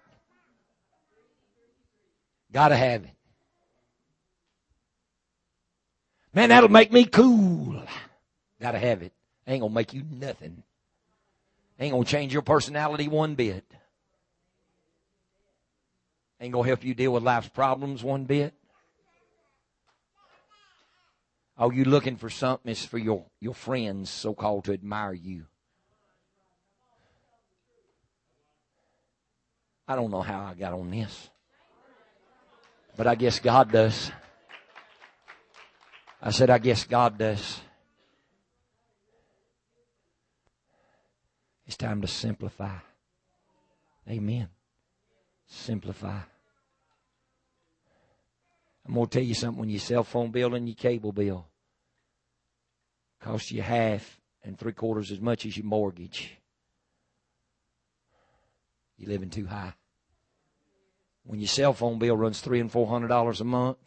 Gotta have it. Man, that'll make me cool. Gotta have it. Ain't gonna make you nothing. Ain't gonna change your personality one bit. Ain't gonna help you deal with life's problems one bit. All you looking for something is for your, your friends, so called, to admire you. I don't know how I got on this. But I guess God does. I said, I guess God does. It's time to simplify. Amen. Simplify. I'm going to tell you something when your cell phone bill and your cable bill cost you half and three quarters as much as your mortgage. You're living too high. When your cell phone bill runs three and four hundred dollars a month,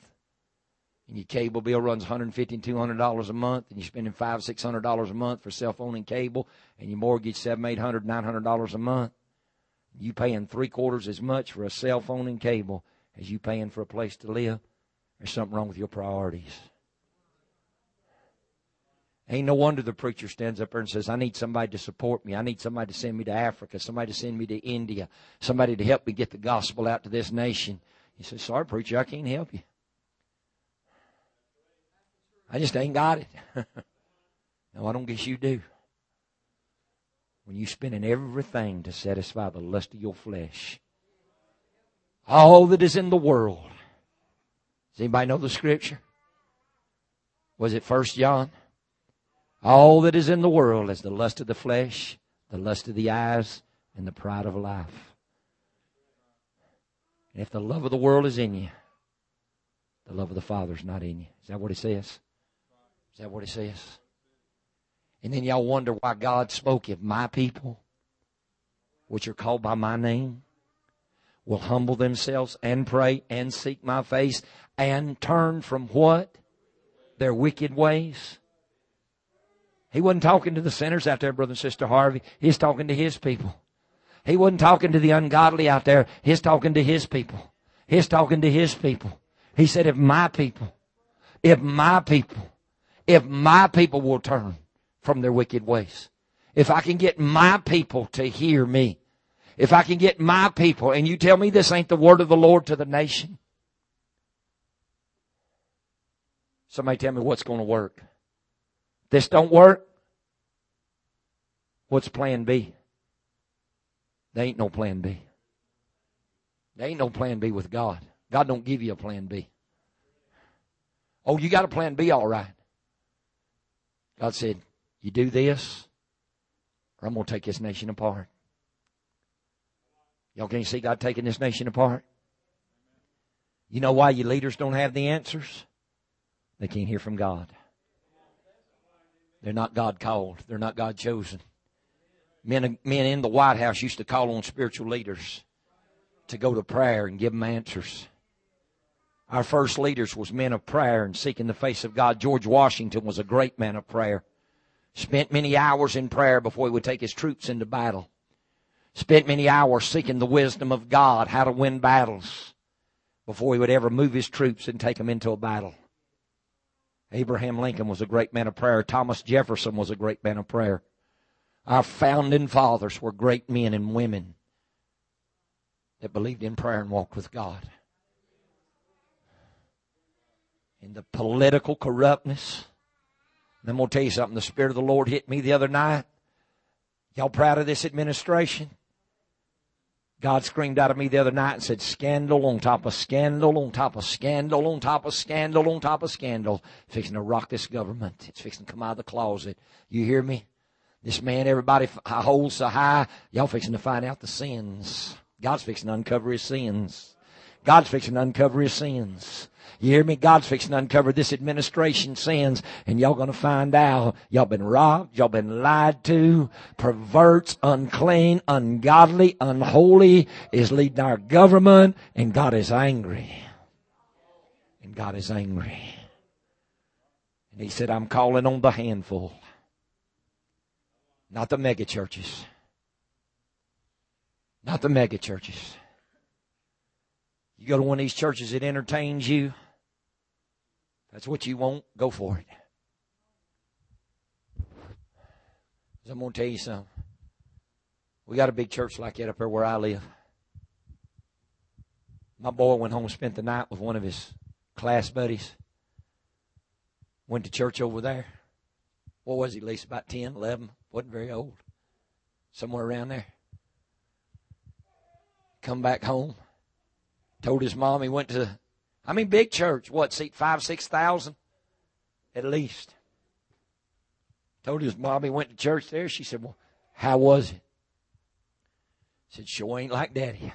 and your cable bill runs 150 and 200 dollars a month and you're spending five six hundred dollars a month for cell phone and cable and your mortgage seven eight hundred nine hundred dollars a month you paying three quarters as much for a cell phone and cable as you paying for a place to live there's something wrong with your priorities Ain't no wonder the preacher stands up there and says, I need somebody to support me. I need somebody to send me to Africa, somebody to send me to India, somebody to help me get the gospel out to this nation. He says, Sorry, preacher, I can't help you. I just ain't got it. no, I don't guess you do. When you're spending everything to satisfy the lust of your flesh, all that is in the world. Does anybody know the scripture? Was it First John? All that is in the world is the lust of the flesh, the lust of the eyes, and the pride of life. And if the love of the world is in you, the love of the Father is not in you. Is that what it says? Is that what it says? And then y'all wonder why God spoke if my people, which are called by my name, will humble themselves and pray and seek my face and turn from what? Their wicked ways. He wasn't talking to the sinners out there, brother and sister Harvey. He's talking to his people. He wasn't talking to the ungodly out there. He's talking to his people. He's talking to his people. He said, if my people, if my people if my people will turn from their wicked ways. if I can get my people to hear me, if I can get my people, and you tell me this ain't the word of the Lord to the nation, somebody tell me what's going to work. This don't work. What's plan B? There ain't no plan B. There ain't no plan B with God. God don't give you a plan B. Oh, you got a plan B, all right. God said, you do this, or I'm going to take this nation apart. Y'all can't see God taking this nation apart? You know why you leaders don't have the answers? They can't hear from God. They're not God called. They're not God chosen. Men, men in the White House used to call on spiritual leaders to go to prayer and give them answers. Our first leaders was men of prayer and seeking the face of God. George Washington was a great man of prayer. Spent many hours in prayer before he would take his troops into battle. Spent many hours seeking the wisdom of God, how to win battles before he would ever move his troops and take them into a battle. Abraham Lincoln was a great man of prayer. Thomas Jefferson was a great man of prayer. Our founding fathers were great men and women that believed in prayer and walked with God. In the political corruptness, and I'm going to tell you something. The Spirit of the Lord hit me the other night. Y'all proud of this administration? God screamed out of me the other night and said, scandal on top of scandal on top of scandal on top of scandal on top of scandal. Fixing to rock this government. It's fixing to come out of the closet. You hear me? This man everybody holds so high. Y'all fixing to find out the sins. God's fixing to uncover his sins. God's fixing to uncover his sins. You hear me? God's fixing to uncover this administration sins and y'all gonna find out y'all been robbed, y'all been lied to, perverts, unclean, ungodly, unholy is leading our government and God is angry. And God is angry. And he said, I'm calling on the handful. Not the mega churches. Not the mega churches. You go to one of these churches that entertains you. That's what you want. Go for it. I'm going to tell you something. We got a big church like that up there where I live. My boy went home spent the night with one of his class buddies. Went to church over there. What was he, at least about 10, 11? Wasn't very old. Somewhere around there. Come back home. Told his mom he went to, I mean, big church. What, seat five, six thousand? At least. Told his mom he went to church there. She said, well, how was it? Said, sure ain't like daddy.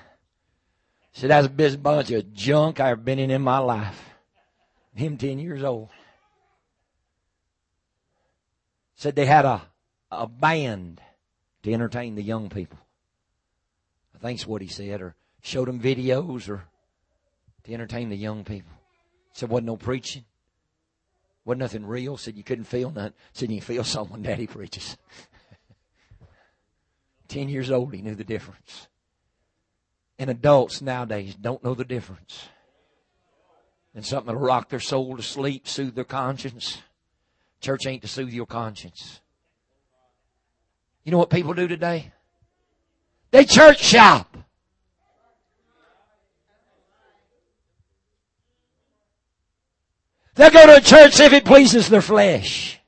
Said, that's the biggest bunch of junk I've been in in my life. Him 10 years old. Said they had a, a band to entertain the young people. I think's what he said, or showed them videos or to entertain the young people. Said wasn't no preaching. Wasn't nothing real. Said you couldn't feel nothing. Said you feel when daddy preaches. Ten years old, he knew the difference. And adults nowadays don't know the difference. And something that'll rock their soul to sleep, soothe their conscience. Church ain't to soothe your conscience. You know what people do today? They church shop. They'll go to a church if it pleases their flesh.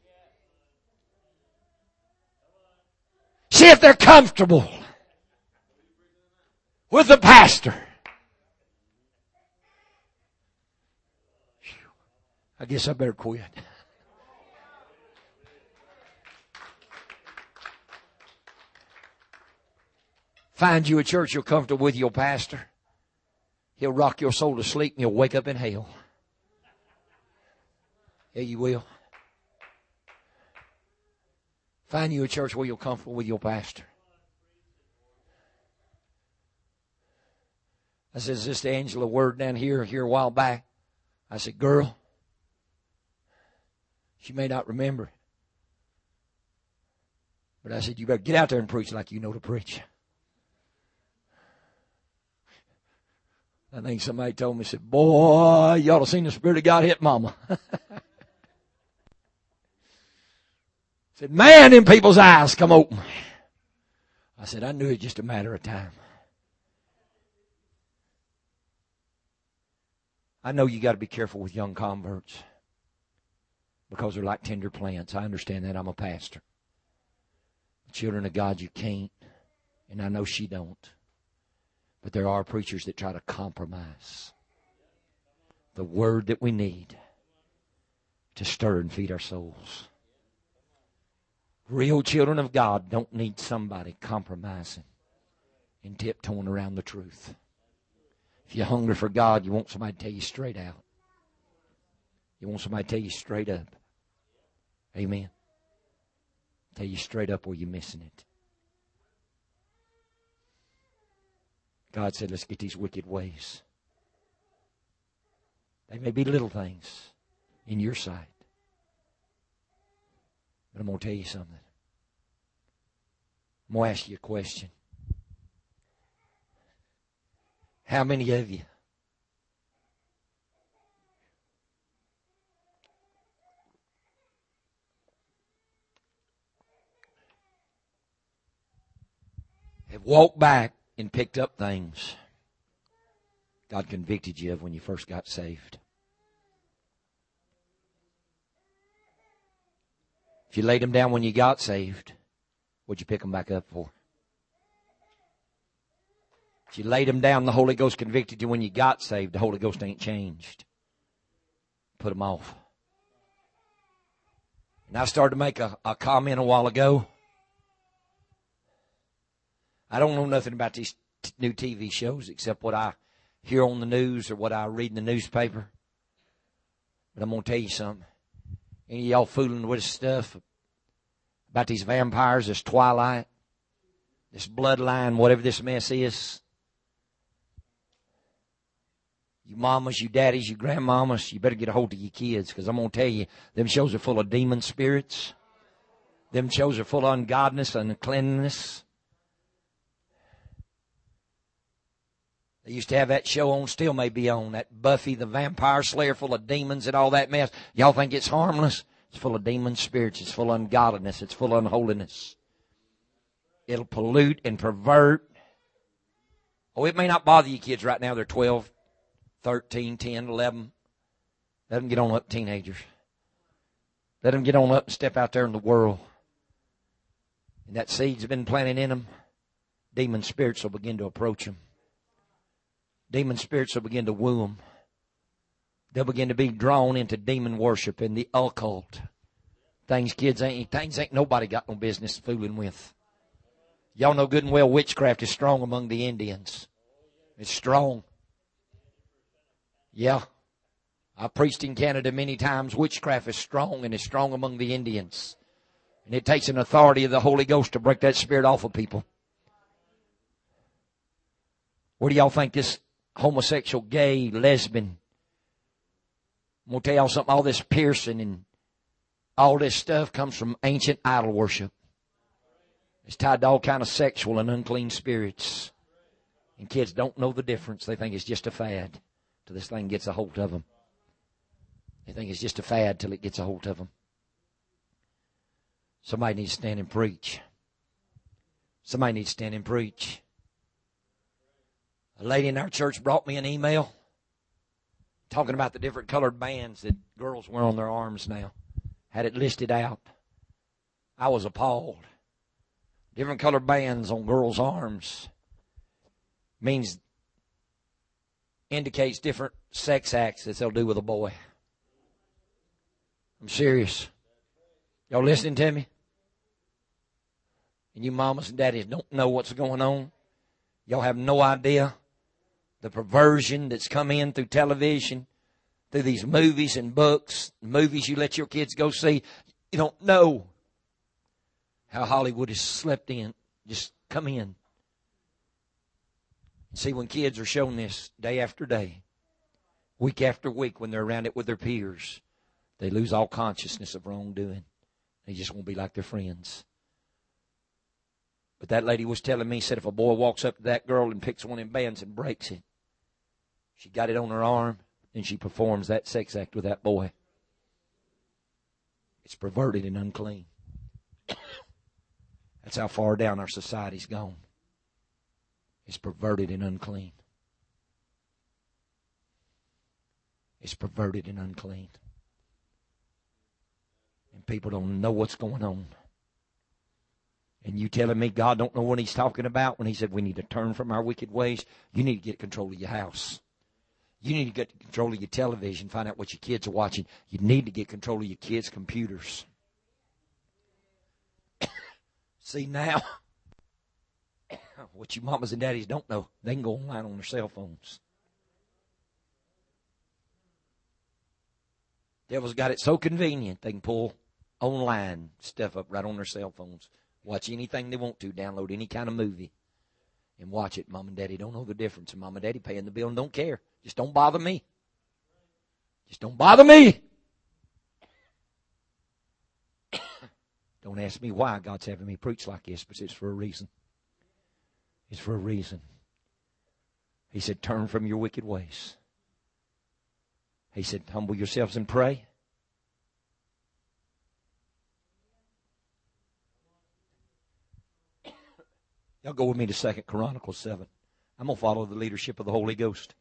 See if they're comfortable with the pastor. I guess I better quit. Find you a church you're comfortable with your pastor. He'll rock your soul to sleep and you'll wake up in hell. Yeah, you will. Find you a church where you're comfortable with your pastor. I said, is this the Angela word down here, here a while back? I said, girl, she may not remember. But I said, you better get out there and preach like you know to preach. I think somebody told me, said, boy, you ought to seen the Spirit of God hit mama. said, man, in people's eyes come open. I said, I knew it just a matter of time. I know you got to be careful with young converts because they're like tender plants. I understand that. I'm a pastor. Children of God, you can't, and I know she don't. But there are preachers that try to compromise the word that we need to stir and feed our souls. Real children of God don't need somebody compromising and tiptoeing around the truth. If you're hungry for God, you want somebody to tell you straight out. You want somebody to tell you straight up. Amen. Tell you straight up where you're missing it. God said, let's get these wicked ways. They may be little things in your sight. But I'm going to tell you something. I'm going to ask you a question. How many of you have walked back and picked up things God convicted you of when you first got saved? If you laid them down when you got saved, what'd you pick them back up for? If you laid them down, the Holy Ghost convicted you when you got saved, the Holy Ghost ain't changed. Put them off. And I started to make a, a comment a while ago. I don't know nothing about these t- new TV shows except what I hear on the news or what I read in the newspaper. But I'm going to tell you something. Any of y'all fooling with stuff about these vampires, this twilight, this bloodline, whatever this mess is? You mamas, you daddies, you grandmamas, you better get a hold of your kids because I'm going to tell you, them shows are full of demon spirits. Them shows are full of ungodliness and uncleanness. They used to have that show on, still may be on, that Buffy the Vampire Slayer full of demons and all that mess. Y'all think it's harmless? It's full of demon spirits. It's full of ungodliness. It's full of unholiness. It'll pollute and pervert. Oh, it may not bother you kids right now. They're 12, 13, 10, 11. Let them get on up, teenagers. Let them get on up and step out there in the world. And that seed's been planted in them. Demon spirits will begin to approach them. Demon spirits will begin to woo them. They'll begin to be drawn into demon worship and the occult. Things kids ain't, things ain't nobody got no business fooling with. Y'all know good and well witchcraft is strong among the Indians. It's strong. Yeah. I preached in Canada many times. Witchcraft is strong and is strong among the Indians. And it takes an authority of the Holy Ghost to break that spirit off of people. Where do y'all think this homosexual, gay, lesbian. I'm going to tell y'all something. All this piercing and all this stuff comes from ancient idol worship. It's tied to all kind of sexual and unclean spirits. And kids don't know the difference. They think it's just a fad till this thing gets a hold of them. They think it's just a fad till it gets a hold of them. Somebody needs to stand and preach. Somebody needs to stand and preach. A lady in our church brought me an email talking about the different colored bands that girls wear on their arms now. Had it listed out. I was appalled. Different colored bands on girls' arms means indicates different sex acts that they'll do with a boy. I'm serious. Y'all listening to me? And you mamas and daddies don't know what's going on. Y'all have no idea the perversion that's come in through television, through these movies and books, movies you let your kids go see. You don't know how Hollywood has slept in, just come in. See, when kids are shown this day after day, week after week, when they're around it with their peers, they lose all consciousness of wrongdoing. They just won't be like their friends. But that lady was telling me, said if a boy walks up to that girl and picks one them bands and breaks it, she got it on her arm, and she performs that sex act with that boy. It's perverted and unclean. That's how far down our society's gone. It's perverted and unclean. It's perverted and unclean. And people don't know what's going on. And you telling me God don't know what he's talking about when he said we need to turn from our wicked ways? You need to get control of your house. You need to get control of your television, find out what your kids are watching. You need to get control of your kids' computers. See now, what you mamas and daddies don't know, they can go online on their cell phones. Devil's got it so convenient they can pull online stuff up right on their cell phones. Watch anything they want to, download any kind of movie, and watch it. Mom and daddy don't know the difference, and mom and daddy paying the bill and don't care. Just don't bother me. Just don't bother me. don't ask me why God's having me preach like this, but it's for a reason. It's for a reason. He said, Turn from your wicked ways. He said, Humble yourselves and pray. Y'all go with me to Second Chronicles 7. I'm going to follow the leadership of the Holy Ghost.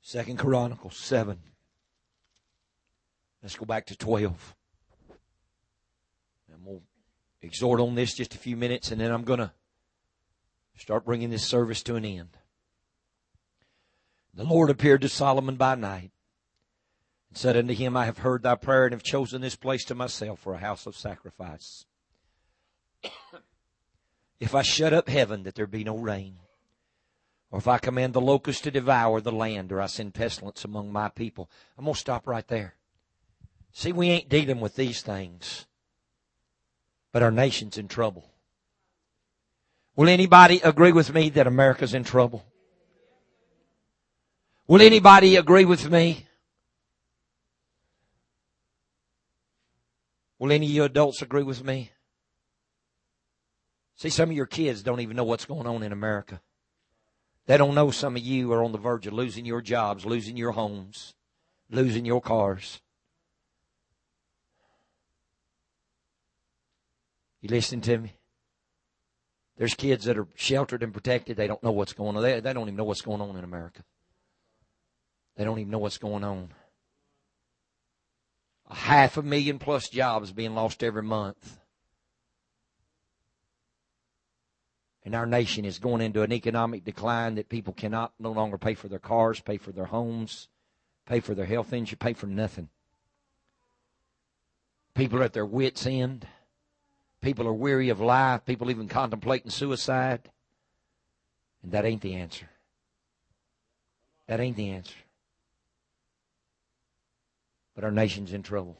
Second Chronicles 7. Let's go back to 12. Exhort on this just a few minutes, and then I'm going to start bringing this service to an end. The Lord appeared to Solomon by night and said unto him, I have heard thy prayer and have chosen this place to myself for a house of sacrifice. if I shut up heaven that there be no rain, or if I command the locust to devour the land, or I send pestilence among my people, I'm going to stop right there. See, we ain't dealing with these things but our nation's in trouble. Will anybody agree with me that America's in trouble? Will anybody agree with me? Will any of you adults agree with me? See, some of your kids don't even know what's going on in America. They don't know some of you are on the verge of losing your jobs, losing your homes, losing your cars. You listening to me? There's kids that are sheltered and protected. They don't know what's going on. They, they don't even know what's going on in America. They don't even know what's going on. A half a million plus jobs being lost every month. And our nation is going into an economic decline that people cannot no longer pay for their cars, pay for their homes, pay for their health insurance, pay for nothing. People are at their wits' end. People are weary of life. People even contemplating suicide. And that ain't the answer. That ain't the answer. But our nation's in trouble.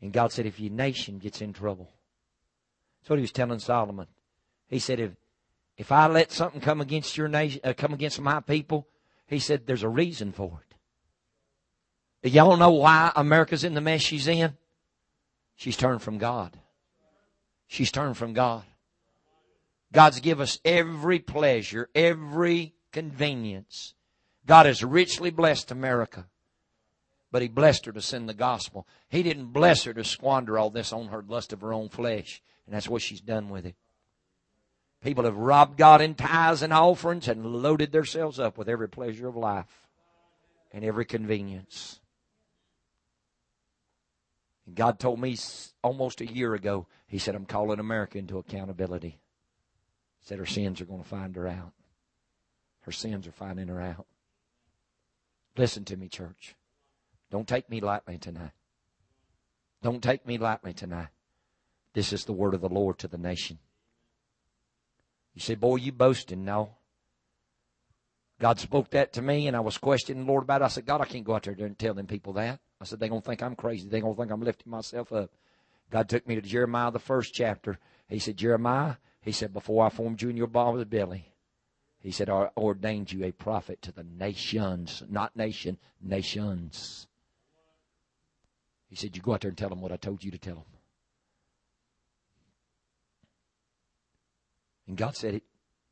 And God said, if your nation gets in trouble, that's what he was telling Solomon. He said, if, if I let something come against your nation, uh, come against my people, he said, there's a reason for it. Y'all know why America's in the mess she's in? She's turned from God. She's turned from God. God's given us every pleasure, every convenience. God has richly blessed America, but He blessed her to send the gospel. He didn't bless her to squander all this on her lust of her own flesh, and that's what she's done with it. People have robbed God in tithes and offerings and loaded themselves up with every pleasure of life and every convenience. And God told me almost a year ago, He said, I'm calling America into accountability. He said her sins are going to find her out. Her sins are finding her out. Listen to me, church. Don't take me lightly tonight. Don't take me lightly tonight. This is the word of the Lord to the nation. You say, boy, you boasting. No. God spoke that to me, and I was questioning the Lord about it. I said, God, I can't go out there and tell them people that. I said, they're going to think I'm crazy. They're going to think I'm lifting myself up. God took me to Jeremiah, the first chapter. He said, Jeremiah, he said, before I formed you in your father's belly, he said, I ordained you a prophet to the nations, not nation, nations. He said, You go out there and tell them what I told you to tell them. And God said it.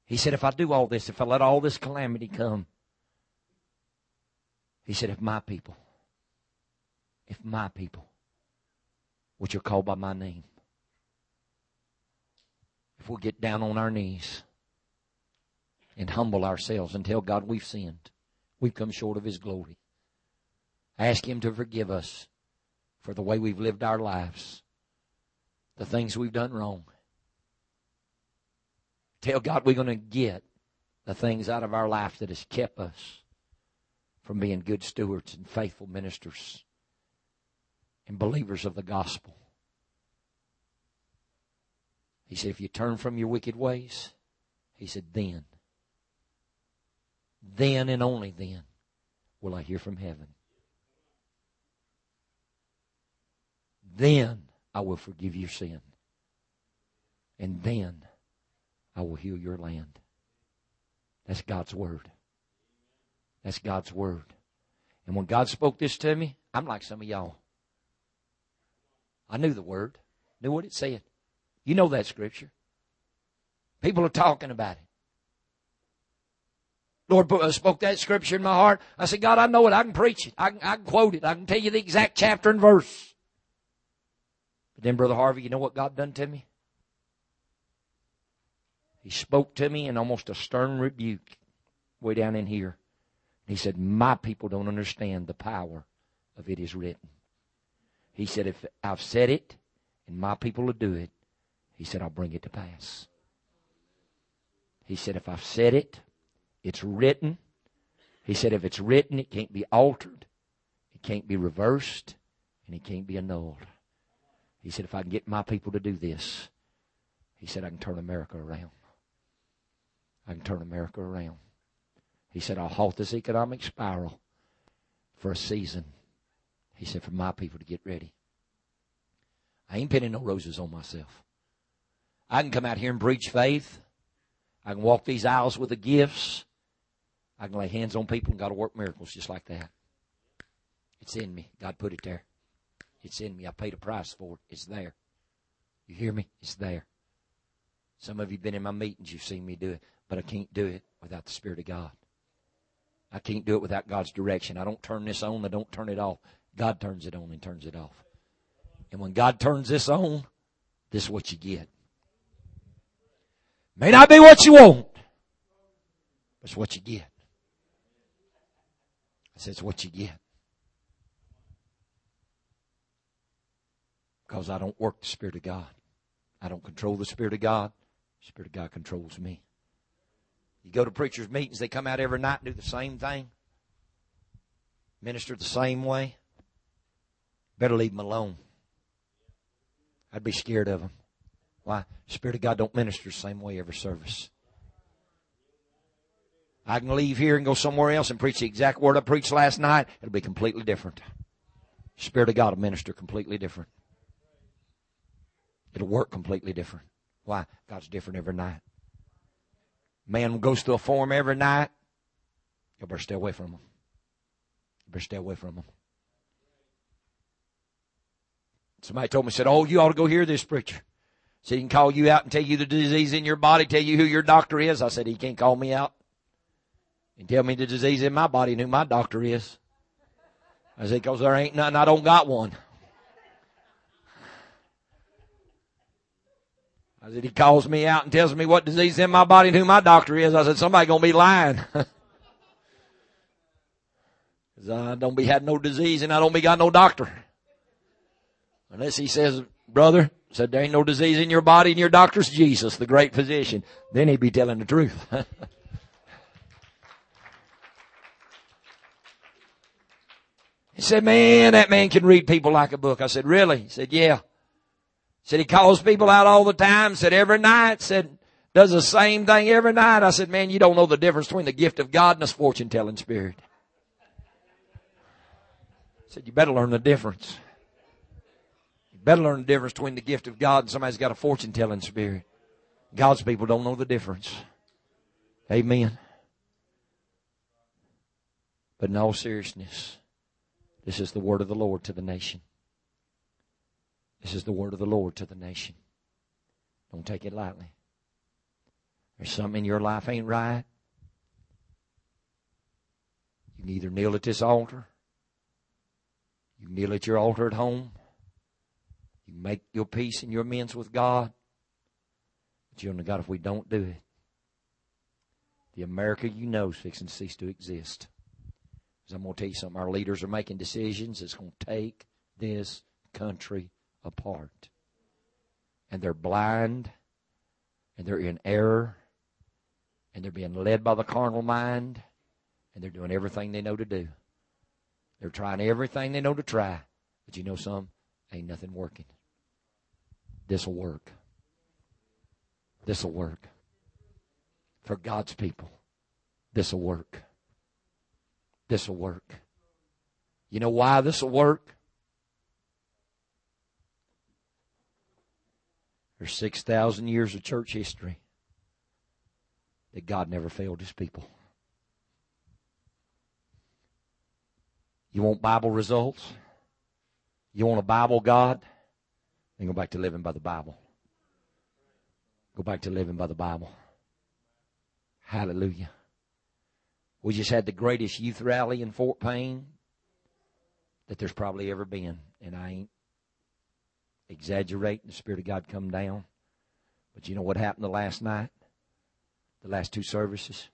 He said, If I do all this, if I let all this calamity come, He said, If my people, if my people, which are called by my name, if we get down on our knees and humble ourselves and tell God we've sinned, we've come short of His glory, ask Him to forgive us for the way we've lived our lives, the things we've done wrong. Tell God we're going to get the things out of our life that has kept us from being good stewards and faithful ministers and believers of the gospel. He said, if you turn from your wicked ways, he said, then, then and only then will I hear from heaven. Then I will forgive your sin. And then I will heal your land. That's God's word. That's God's word. And when God spoke this to me, I'm like some of y'all. I knew the word, knew what it said. You know that scripture. People are talking about it. Lord uh, spoke that scripture in my heart. I said, God, I know it. I can preach it. I can, I can quote it. I can tell you the exact chapter and verse. But then, Brother Harvey, you know what God done to me? He spoke to me in almost a stern rebuke way down in here. He said, My people don't understand the power of it is written. He said, If I've said it and my people will do it, he said, I'll bring it to pass. He said, If I've said it, it's written. He said, If it's written, it can't be altered, it can't be reversed, and it can't be annulled. He said, If I can get my people to do this, he said, I can turn America around. I can turn America around. He said, I'll halt this economic spiral for a season. He said, for my people to get ready. I ain't pinning no roses on myself. I can come out here and preach faith. I can walk these aisles with the gifts. I can lay hands on people and God will work miracles just like that. It's in me. God put it there. It's in me. I paid a price for it. It's there. You hear me? It's there. Some of you have been in my meetings. You've seen me do it. But I can't do it without the Spirit of God. I can't do it without God's direction. I don't turn this on, I don't turn it off. God turns it on and turns it off. And when God turns this on, this is what you get. May not be what you want, but it's what you get. I said it's what you get. Because I don't work the Spirit of God. I don't control the Spirit of God. The Spirit of God controls me. You go to preachers' meetings, they come out every night and do the same thing, minister the same way. Better leave them alone. I'd be scared of them. Why? Spirit of God don't minister the same way every service. I can leave here and go somewhere else and preach the exact word I preached last night. It'll be completely different. Spirit of God will minister completely different. It'll work completely different. Why? God's different every night. Man goes through a form every night. You better stay away from him. You better stay away from them. Somebody told me, said, Oh, you ought to go hear this preacher. So he can call you out and tell you the disease in your body, tell you who your doctor is. I said, He can't call me out and tell me the disease in my body and who my doctor is. I said, Because there ain't nothing, I don't got one. I said, he calls me out and tells me what disease in my body and who my doctor is. I said, somebody gonna be lying. Cause I don't be had no disease and I don't be got no doctor. Unless he says, brother, said there ain't no disease in your body and your doctor's Jesus, the great physician. Then he'd be telling the truth. he said, man, that man can read people like a book. I said, really? He said, yeah. Said he calls people out all the time. Said every night. Said does the same thing every night. I said, man, you don't know the difference between the gift of God and a fortune telling spirit. said you better learn the difference. Better learn the difference between the gift of God and somebody's got a fortune telling spirit. God's people don't know the difference. Amen. But in all seriousness, this is the word of the Lord to the nation. This is the word of the Lord to the nation. Don't take it lightly. There's something in your life ain't right. You can either kneel at this altar, you kneel at your altar at home, you make your peace and your amends with God. But children of God, if we don't do it, the America you know is fixing to cease to exist. Because I'm going to tell you something. Our leaders are making decisions that's going to take this country apart. And they're blind, and they're in error, and they're being led by the carnal mind, and they're doing everything they know to do. They're trying everything they know to try. But you know some? Ain't nothing working. This'll work. This'll work. For God's people, this'll work. This'll work. You know why this'll work? There's 6,000 years of church history that God never failed his people. You want Bible results? You want a Bible God? Then go back to living by the Bible. Go back to living by the Bible. Hallelujah. We just had the greatest youth rally in Fort Payne that there's probably ever been. And I ain't exaggerating. The Spirit of God come down. But you know what happened the last night? The last two services?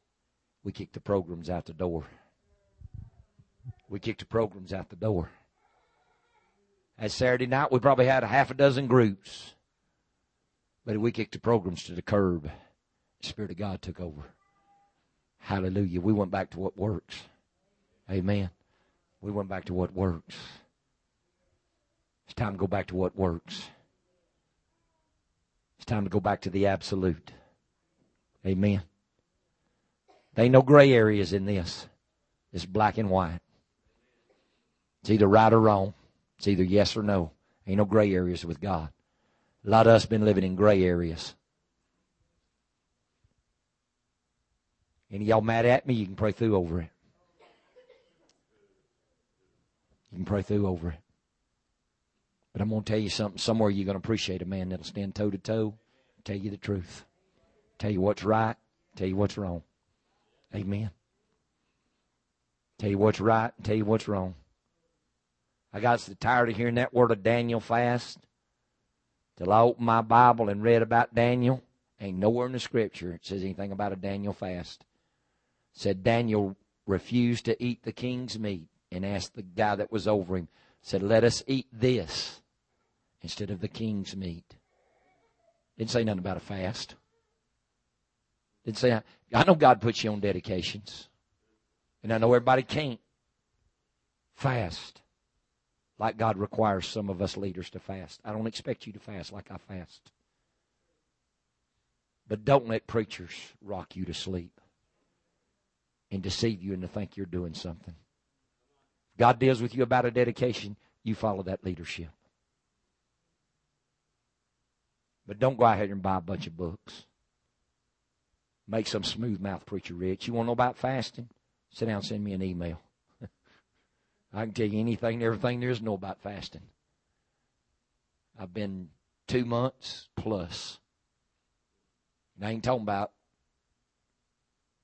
We kicked the programs out the door. We kicked the programs out the door. That Saturday night, we probably had a half a dozen groups. But we kicked the programs to the curb. The Spirit of God took over. Hallelujah. We went back to what works. Amen. We went back to what works. It's time to go back to what works. It's time to go back to the absolute. Amen. There ain't no gray areas in this. It's black and white. It's either right or wrong. It's either yes or no. Ain't no gray areas with God. A lot of us been living in gray areas. Any y'all mad at me? You can pray through over it. You can pray through over it. But I'm going to tell you something. Somewhere you're going to appreciate a man that'll stand toe to toe, tell you the truth, tell you what's right, tell you what's wrong. Amen. Tell you what's right, tell you what's wrong. I got so tired of hearing that word of Daniel fast. Till I opened my Bible and read about Daniel. Ain't nowhere in the scripture it says anything about a Daniel fast. Said Daniel refused to eat the king's meat and asked the guy that was over him, said, Let us eat this instead of the king's meat. Didn't say nothing about a fast. Didn't say I know God puts you on dedications. And I know everybody can't fast like God requires some of us leaders to fast. I don't expect you to fast like I fast. But don't let preachers rock you to sleep and deceive you into think you're doing something. God deals with you about a dedication, you follow that leadership. But don't go out here and buy a bunch of books. Make some smooth mouth preacher rich. You want to know about fasting? Sit down and send me an email. I can tell you anything and everything there is to know about fasting. I've been two months plus. And I ain't talking about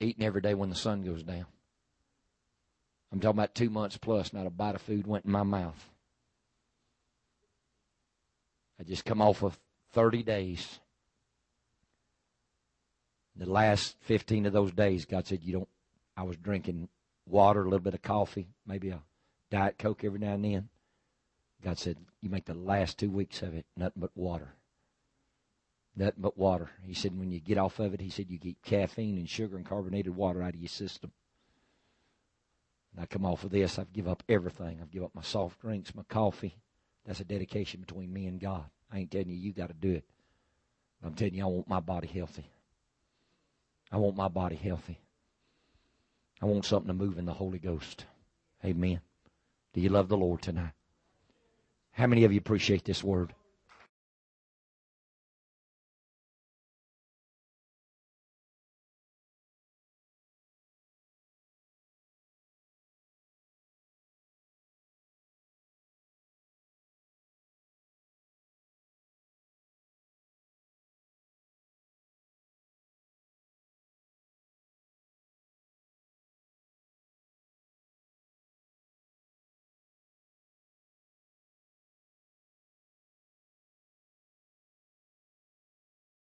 eating every day when the sun goes down. I'm talking about two months plus, not a bite of food went in my mouth. I just come off of 30 days. The last 15 of those days, God said, You don't, I was drinking water, a little bit of coffee, maybe a Diet Coke every now and then. God said, You make the last two weeks of it nothing but water. Nothing but water. He said, When you get off of it, He said, You get caffeine and sugar and carbonated water out of your system. And I come off of this, I've give up everything. I've give up my soft drinks, my coffee. That's a dedication between me and God. I ain't telling you you got to do it. I'm telling you I want my body healthy. I want my body healthy. I want something to move in the Holy Ghost. Amen. Do you love the Lord tonight? How many of you appreciate this word?